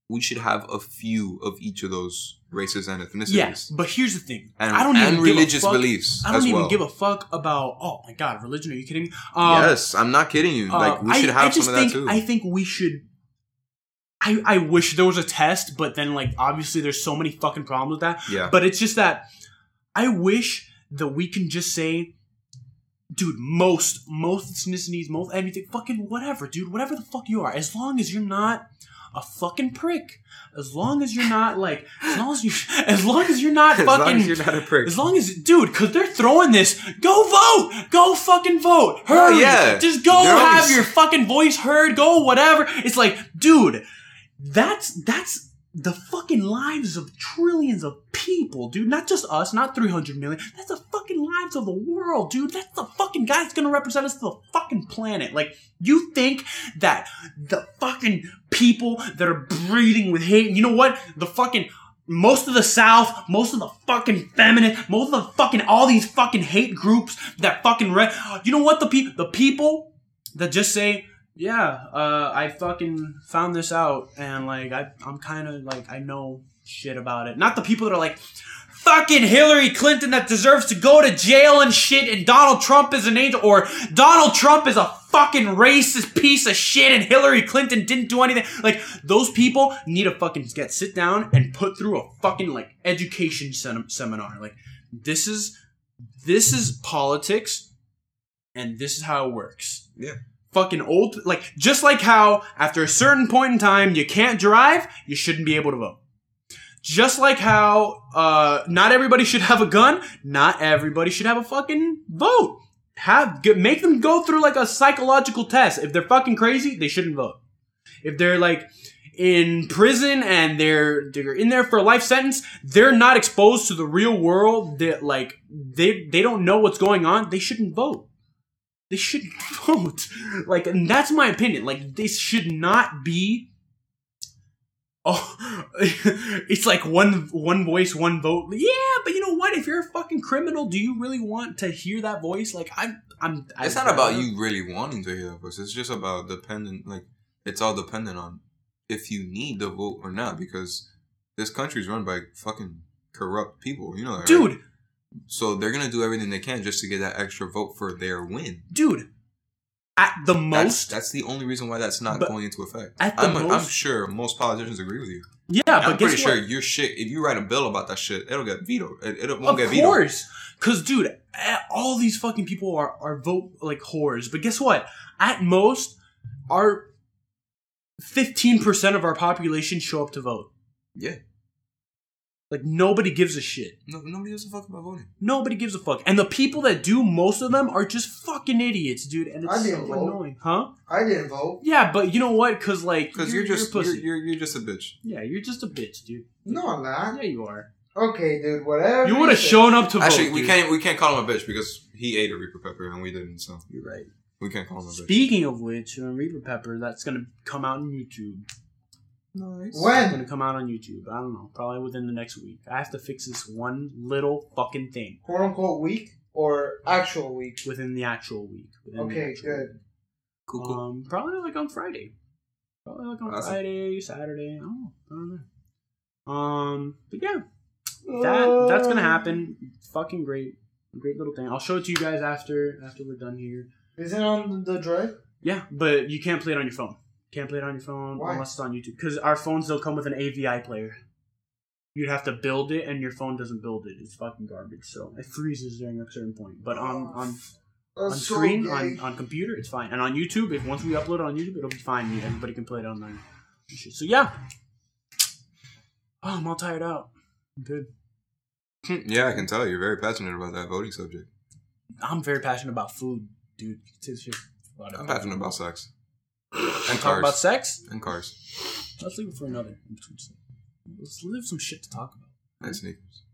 we should have a few of each of those races and ethnicities. Yes, but here's the thing. And, I don't even give a religious fuck- beliefs I don't even well. give a fuck about. Oh my god, religion? Are you kidding me? Um, yes, I'm not kidding you. uh, like we I- should I have just some of think, that too. I think we should. I I wish there was a test, but then like obviously there's so many fucking problems with that. yeah. But it's just that I wish that we can just say, dude, most most ethnicities, most everything, fucking whatever, dude, whatever the fuck you are, as long as you're not a fucking prick, as long as you're not like, as long as you, as long as you're not as long fucking. as you're not a prick. As long as, dude, because they're throwing this. Go vote. Go fucking vote. Oh, Hurry. yeah. Just go have your fucking voice heard. Go whatever. It's like, dude, that's that's the fucking lives of trillions of people, dude. Not just us. Not three hundred million. That's the fucking lives of the world, dude. That's the fucking guy that's gonna represent us to the fucking planet. Like, you think that the fucking people that are breathing with hate, you know what? The fucking most of the South, most of the fucking feminist, most of the fucking all these fucking hate groups that fucking you know what the people the people that just say yeah uh, I fucking found this out and like I I'm kind of like I know shit about it. Not the people that are like fucking Hillary Clinton that deserves to go to jail and shit and Donald Trump is an angel or Donald Trump is a fucking racist piece of shit and Hillary Clinton didn't do anything. Like those people need to fucking get sit down and put through a fucking like education sem- seminar. Like this is this is politics and this is how it works. Yeah. Fucking old like just like how after a certain point in time you can't drive you shouldn't be able to vote just like how uh, not everybody should have a gun, not everybody should have a fucking vote. Have g- make them go through like a psychological test. If they're fucking crazy, they shouldn't vote. If they're like in prison and they're they're in there for a life sentence, they're not exposed to the real world. That like they they don't know what's going on. They shouldn't vote. They shouldn't vote. Like, and that's my opinion. Like, this should not be Oh, it's like one one voice, one vote. Yeah, but you know what? If you're a fucking criminal, do you really want to hear that voice? Like I'm, I'm. It's I- not about you really wanting to hear that voice. It's just about dependent. Like it's all dependent on if you need the vote or not. Because this country's run by fucking corrupt people. You know that, right? dude, So they're gonna do everything they can just to get that extra vote for their win. dude. At the most, that's the only reason why that's not going into effect. at the I'm, I'm sure most politicians agree with you. yeah. I'm but pretty guess sure your shit. If you write a bill about that shit, it'll get vetoed. It, it won't Of get vetoed. Of course, because dude, all these fucking people are are vote like whores. But guess what? At most, our fifteen percent of our population show up to vote. Yeah. Like nobody gives a shit. No, nobody gives a fuck about voting. Nobody gives a fuck. And the people that do, most of them are just fucking idiots, dude. And I it's so didn't vote. annoying, huh? I didn't vote. Yeah, but you know what? Cause like, Because you're, just you're, pussy. you're you're just a bitch. yeah, you're just a bitch, dude. No, I'm not. Yeah, you are. Okay, dude. Whatever. You would have shown up to vote. Actually, vote. we dude. can't we can't call him a bitch because he ate a Reaper pepper and we didn't. So You're right. we can't call him a bitch. Speaking of which, uh, Reaper Pepper, that's gonna come out on YouTube. Nice. It's When? gonna come out on YouTube. I don't know. Probably within the next week. I have to fix this one little fucking thing quote unquote week or actual week. within the actual week. Okay, actual good. week. Cool, cool. Um, probably like on Friday. Probably like on Awesome. Friday, Saturday. I don't know. I don't know. Um, but yeah, that that's gonna happen. Fucking great, great little thing. I'll show it to you guys after after we're done here. Is it on the drive? Yeah, but you can't play it on your phone. Can't play it on your phone Why? unless it's on YouTube. Because our phones don't come with an AVI player. You'd have to build it, and your phone doesn't build it. It's fucking garbage. So it freezes during a certain point. But on on on That's so screen gay. on, on computer it's fine and on youtube if once we upload it on youtube it'll be fine everybody can play it on there so yeah oh i'm all tired out I'm good Yeah, I can tell you're very passionate about that voting subject. i'm very passionate about food dude Say this shit about it. I'm passionate about sex Wanna and talk about sex and cars let's leave it for another let's leave some shit to talk about and sneakers.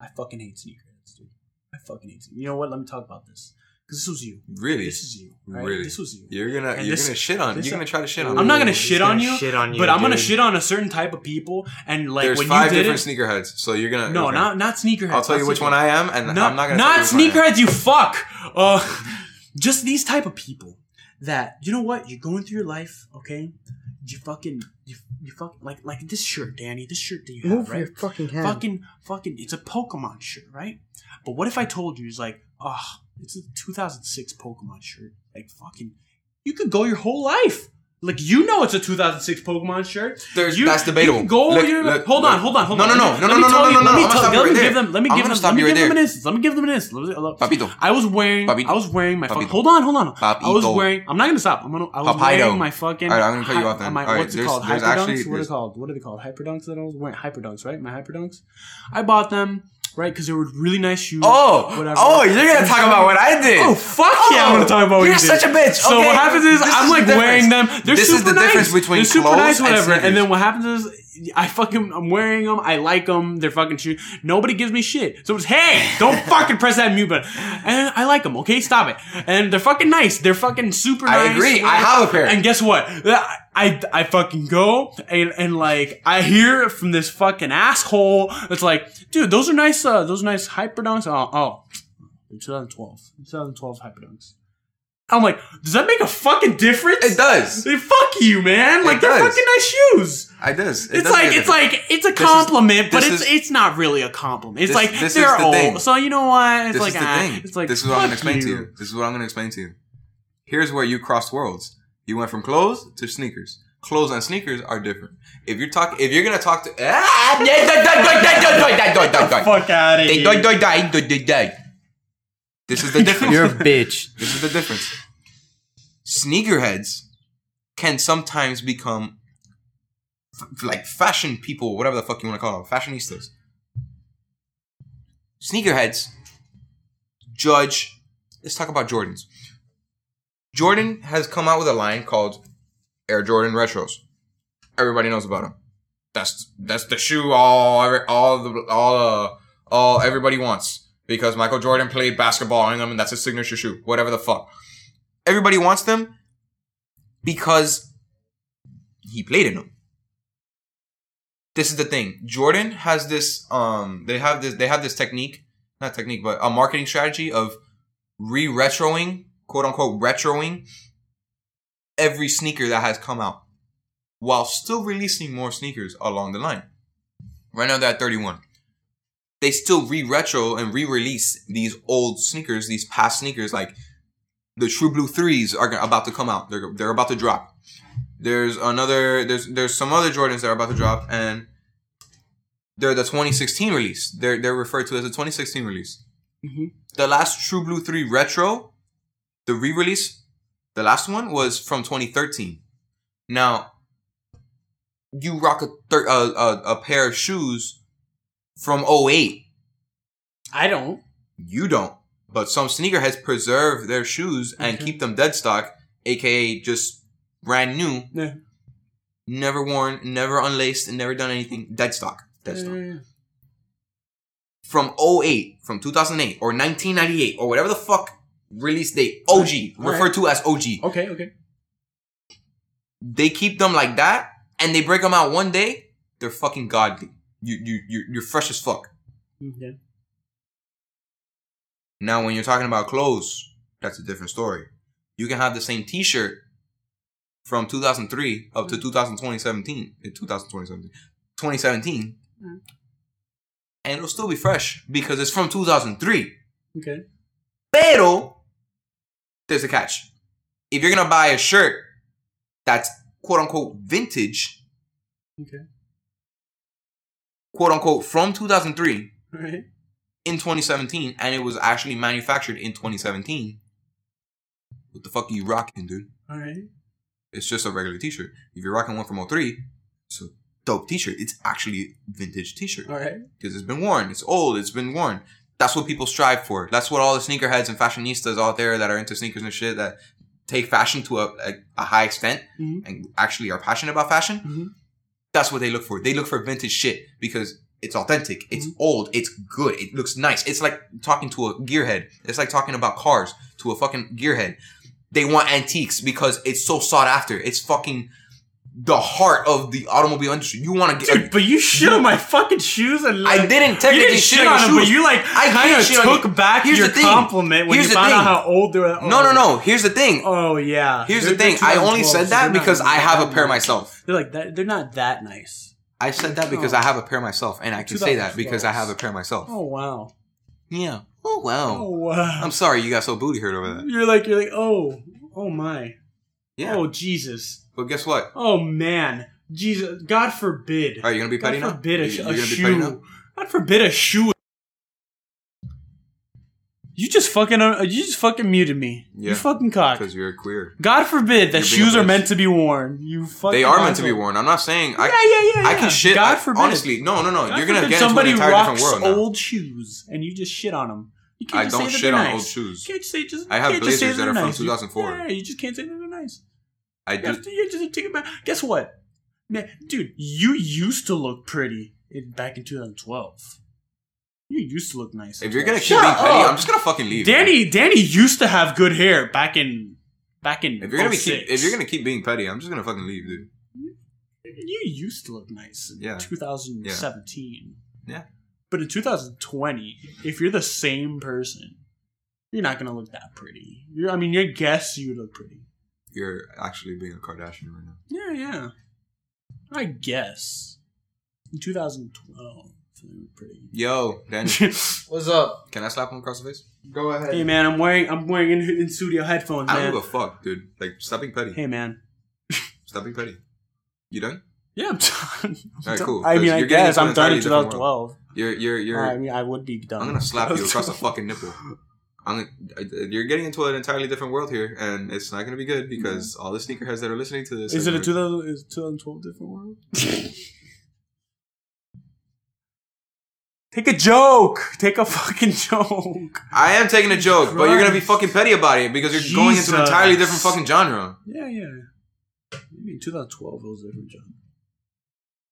i fucking hate sneakers, dude i fucking hate sneakers. you know what let me talk about this Because this was you. Really? This is you. Right? Really? This was you. You're gonna And you're this- gonna shit on this- you're gonna try to shit on. I'm not gonna shit gonna on you, shit on you, but I'm gonna shit on a certain type of people. And like There's when five you did different sneakerheads, so you're gonna no, okay. not not sneakerheads. I'll tell not you which one. I am, and not, I'm not gonna not tell you which one I am. sneakerheads. You fuck. Uh, just these type of people that you know what you're going through your life. Okay, you fucking you, you fucking like like this shirt, Danny. This shirt that you have, Move right? your fucking hand. Fucking fucking. It's a Pokemon shirt, right? But what if I told you it's like, oh, it's a 2006 Pokemon shirt. Like fucking, you could go your whole life. Like you know it's a 2006 Pokemon shirt. There's- you, that's debatable. You go Look, your, hold on, hold on, hold No, on. no, no, me- no, no, no, no, no, let me gonna tell- you let me give them. Let me give them. Let me give them an instance. Let me give them an instance. Let me- look. Papito. I was wearing. Papito. I was wearing my. Papito. hold on, hold on. I was wearing. I'm not gonna stop. I'm gonna. I was Papito. wearing my fucking. All right, I'm gonna cut you off then. My, All right, what's it called? Hyperdunks. what are they called? What are they called? Hyperdunks that I was wearing. Hyperdunks, right? My hyperdunks. I bought them right because they were really nice shoes. Oh, whatever. oh, you're gonna talk about what I did. Oh fuck yeah! I'm gonna oh, talk about what You're you did. such a bitch. So Okay, what happens is this I'm is like the wearing them. They're This super is the nice. difference between They're super clothes nice, and whatever. And, sneakers. then what happens is I fucking I'm wearing them. I like them. They're fucking shoes. Nobody gives me shit. So it's hey, don't fucking press that mute button. And I like them. Okay, stop it. And they're fucking nice. They're fucking super I nice. I agree. I have a pair. And guess what? I I fucking go and, and like I hear from this fucking asshole. It's like, dude, those are nice. Uh, those are nice hyperdunks. Oh, oh, 2012, 2012 hyperdunks. I'm like, does that make a fucking difference? It does. Like, fuck you, man. It like does. they're fucking nice shoes. I does. It it's like it's like it's a compliment, is, but it's is, it's not really a compliment. It's this, like this they're old, thing. so you know what? It's this like is the ah, thing. it's like this is what I'm gonna explain you. to you. This is what I'm gonna explain to you. Here's where you crossed worlds. You went from clothes to sneakers. Clothes and sneakers are different. If you're talking, if you're gonna talk to, ah, fuck out of here. This is the difference. You're a bitch. This is the difference. Sneakerheads can sometimes become f- like fashion people, whatever the fuck you want to call them, fashionistas. Sneakerheads judge. Let's talk about Jordans. Jordan has come out with a line called Air Jordan Retros. Everybody knows about them. That's that's the shoe all all the all uh, all everybody wants because Michael Jordan played basketball in them and that's his signature shoe. Whatever the fuck. Everybody wants them because he played in them. This is the thing. Jordan has this um they have this they have this technique, not technique, but a marketing strategy of re-retroing, quote unquote retroing every sneaker that has come out while still releasing more sneakers along the line. Right now they're at 31 they still re-retro and re-release these old sneakers, these past sneakers, like the True Blue threes are about to come out. They're they're about to drop. There's another. There's there's some other Jordans that are about to drop, and they're the 2016 release. They're they're referred to as the 2016 release. Mhm. The last True Blue three retro, the re-release, the last one was from 2013. Now, you rock a thir- a, a, a pair of shoes from 08. I don't. You don't. But some sneakerheads preserve their shoes and Okay. keep them dead stock, aka just brand new, Yeah. never worn, never unlaced, and never done anything. Dead stock. Dead stock. Yeah. From 08, from 2008, or 1998, or whatever the fuck release date, OG, Alright. referred to as OG. Okay. Okay. They keep them like that, and they break them out one day, they're fucking godly. You, you, you're, you're fresh as fuck. Yeah. Now, when you're talking about clothes, that's a different story. You can have the same T-shirt from 2003 up to 2017, eh, 2017, 2017, Mm. and it'll still be fresh because it's from 2003. Okay. Pero there's a catch. If you're gonna buy a shirt that's quote unquote vintage, Okay. Quote unquote from 2003 All right. in 2017, and it was actually manufactured in 2017, what the fuck are you rocking, dude? All right. It's just a regular t-shirt. If you're rocking one from 03, it's a dope t-shirt. It's actually vintage t-shirt. All right. Because it's been worn. It's old. It's been worn. That's what people strive for. That's what all the sneakerheads and fashionistas out there that are into sneakers and shit that take fashion to a, a, a high extent Mhm. and actually are passionate about fashion. Mhm. That's what they look for. They look for vintage shit because It's authentic. It's mhm. old. It's good. It looks nice. It's like talking to a gearhead. It's like talking about cars to a fucking gearhead. They want antiques because it's so sought after. It's fucking the heart of the automobile industry. You want to get. Dude, but you shit on my fucking shoes and like, I didn't you technically didn't shit shit on them, but you like I kind of took you. back Here's your the thing. compliment when Here's you the found out thing. how old they were. no, no, oh. no. Here's the thing. Oh yeah. Here's They're- the thing. I only said so that because I have a pair nice. myself. They're like that. They're not that nice. I said that because oh. I have a pair myself, and I can say that because I have a pair myself. Oh wow. Yeah. Oh wow. Oh wow. I'm sorry you got so booty hurt over that. You're like you're like oh oh my Yeah. oh Jesus But guess what? oh man Jesus God forbid right, you gonna be petty God now? forbid a, sh- you a gonna be petty shoe? God forbid a shoe. You just fucking uh, you just fucking muted me. Yeah, You fucking cock. Because you're queer. God forbid that shoes are meant to be worn. You fucking. They are meant to be worn. I'm not saying Yeah, I. yeah, yeah. I can shit. God I- forbid. honestly, no, no, no. God you're gonna get into an somebody entirely rocks different world now. old shoes and you just shit on them. You can't I just don't say that shit on nice. old shoes. You can't say just. I have can't just say blazers that are from 2004. Yeah, you just can't say that I do. to, you just take it back. Guess what, man, dude? You used to look pretty in, back in 2012. You used to look nice. If you're gonna 12. keep being petty, up. I'm just gonna fucking leave. Danny, Danny used to have good hair back in back in. If you're gonna be keep, oh if you're gonna keep being petty, I'm just gonna fucking leave, dude. You used to look nice in Yeah. 2017. Yeah. But in 2020, if you're the same person, you're not gonna look that pretty. You're, I mean, your guess you look pretty. You're actually being a Kardashian right now. Yeah, yeah. I guess. In 2012, pretty. Yo, Danny, What's up? can I slap him across the face? Go ahead. hey man, I'm wearing I'm wearing in, in studio headphones, I don't man. give a fuck, dude. Like, stop being petty. hey man. Stop being petty. You done? Yeah, I'm done. All right, cool. I mean, I guess I'm done in entirely different world. 2012. You're, you're, you're. I mean, I would be done. I'm gonna slap you across the fucking nipple. I'm you're getting into an entirely different world here, and it's not gonna be good because mm-hmm. all the sneakerheads that are listening to this Is it a 2000, is 2012 different world? Take a joke. Take a fucking joke. I am taking a joke, but you're gonna be fucking petty about it because you're going into an Jesus. entirely different fucking genre. Yeah, yeah. Maybe in 2012 it was a different job.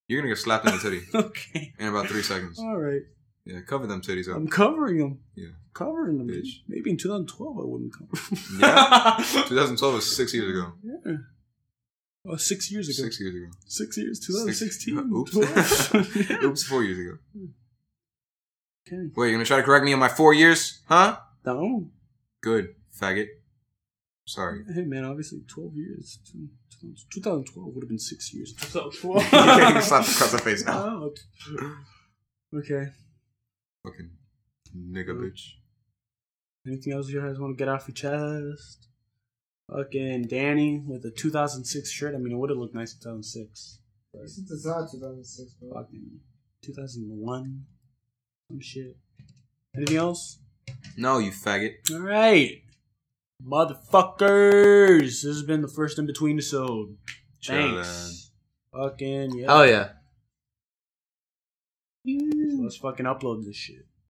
You're gonna get slapped in the titty Okay. in about three seconds. All right. Yeah, cover them titties up. I'm covering them. Yeah. Covering them. Bitch. Maybe in 2012 I wouldn't cover. Yeah? 2012 was six years ago. yeah. Oh, six years ago. Six years ago. Six years. Six- 2016. Oops. Oops, four years ago. Okay. Wait, you're gonna try to correct me on my four years? Huh? No. Good, faggot. Sorry. Hey man, obviously 12 years. Two- two- 2012 would have been six years. 2012. you can't even slap across the face now. Out. Okay. Fucking nigga bitch. Anything else you guys want to get off your chest? Fucking Danny with a 2006 shirt. I mean, it would have looked nice in 2006. Since it's not 2006, bro. Fucking 2001. Some shit. Anything else? No, you faggot. All right. Motherfuckers. This has been the first in between episode. Thanks. Fucking yeah. Oh yeah. Let's fucking upload this shit.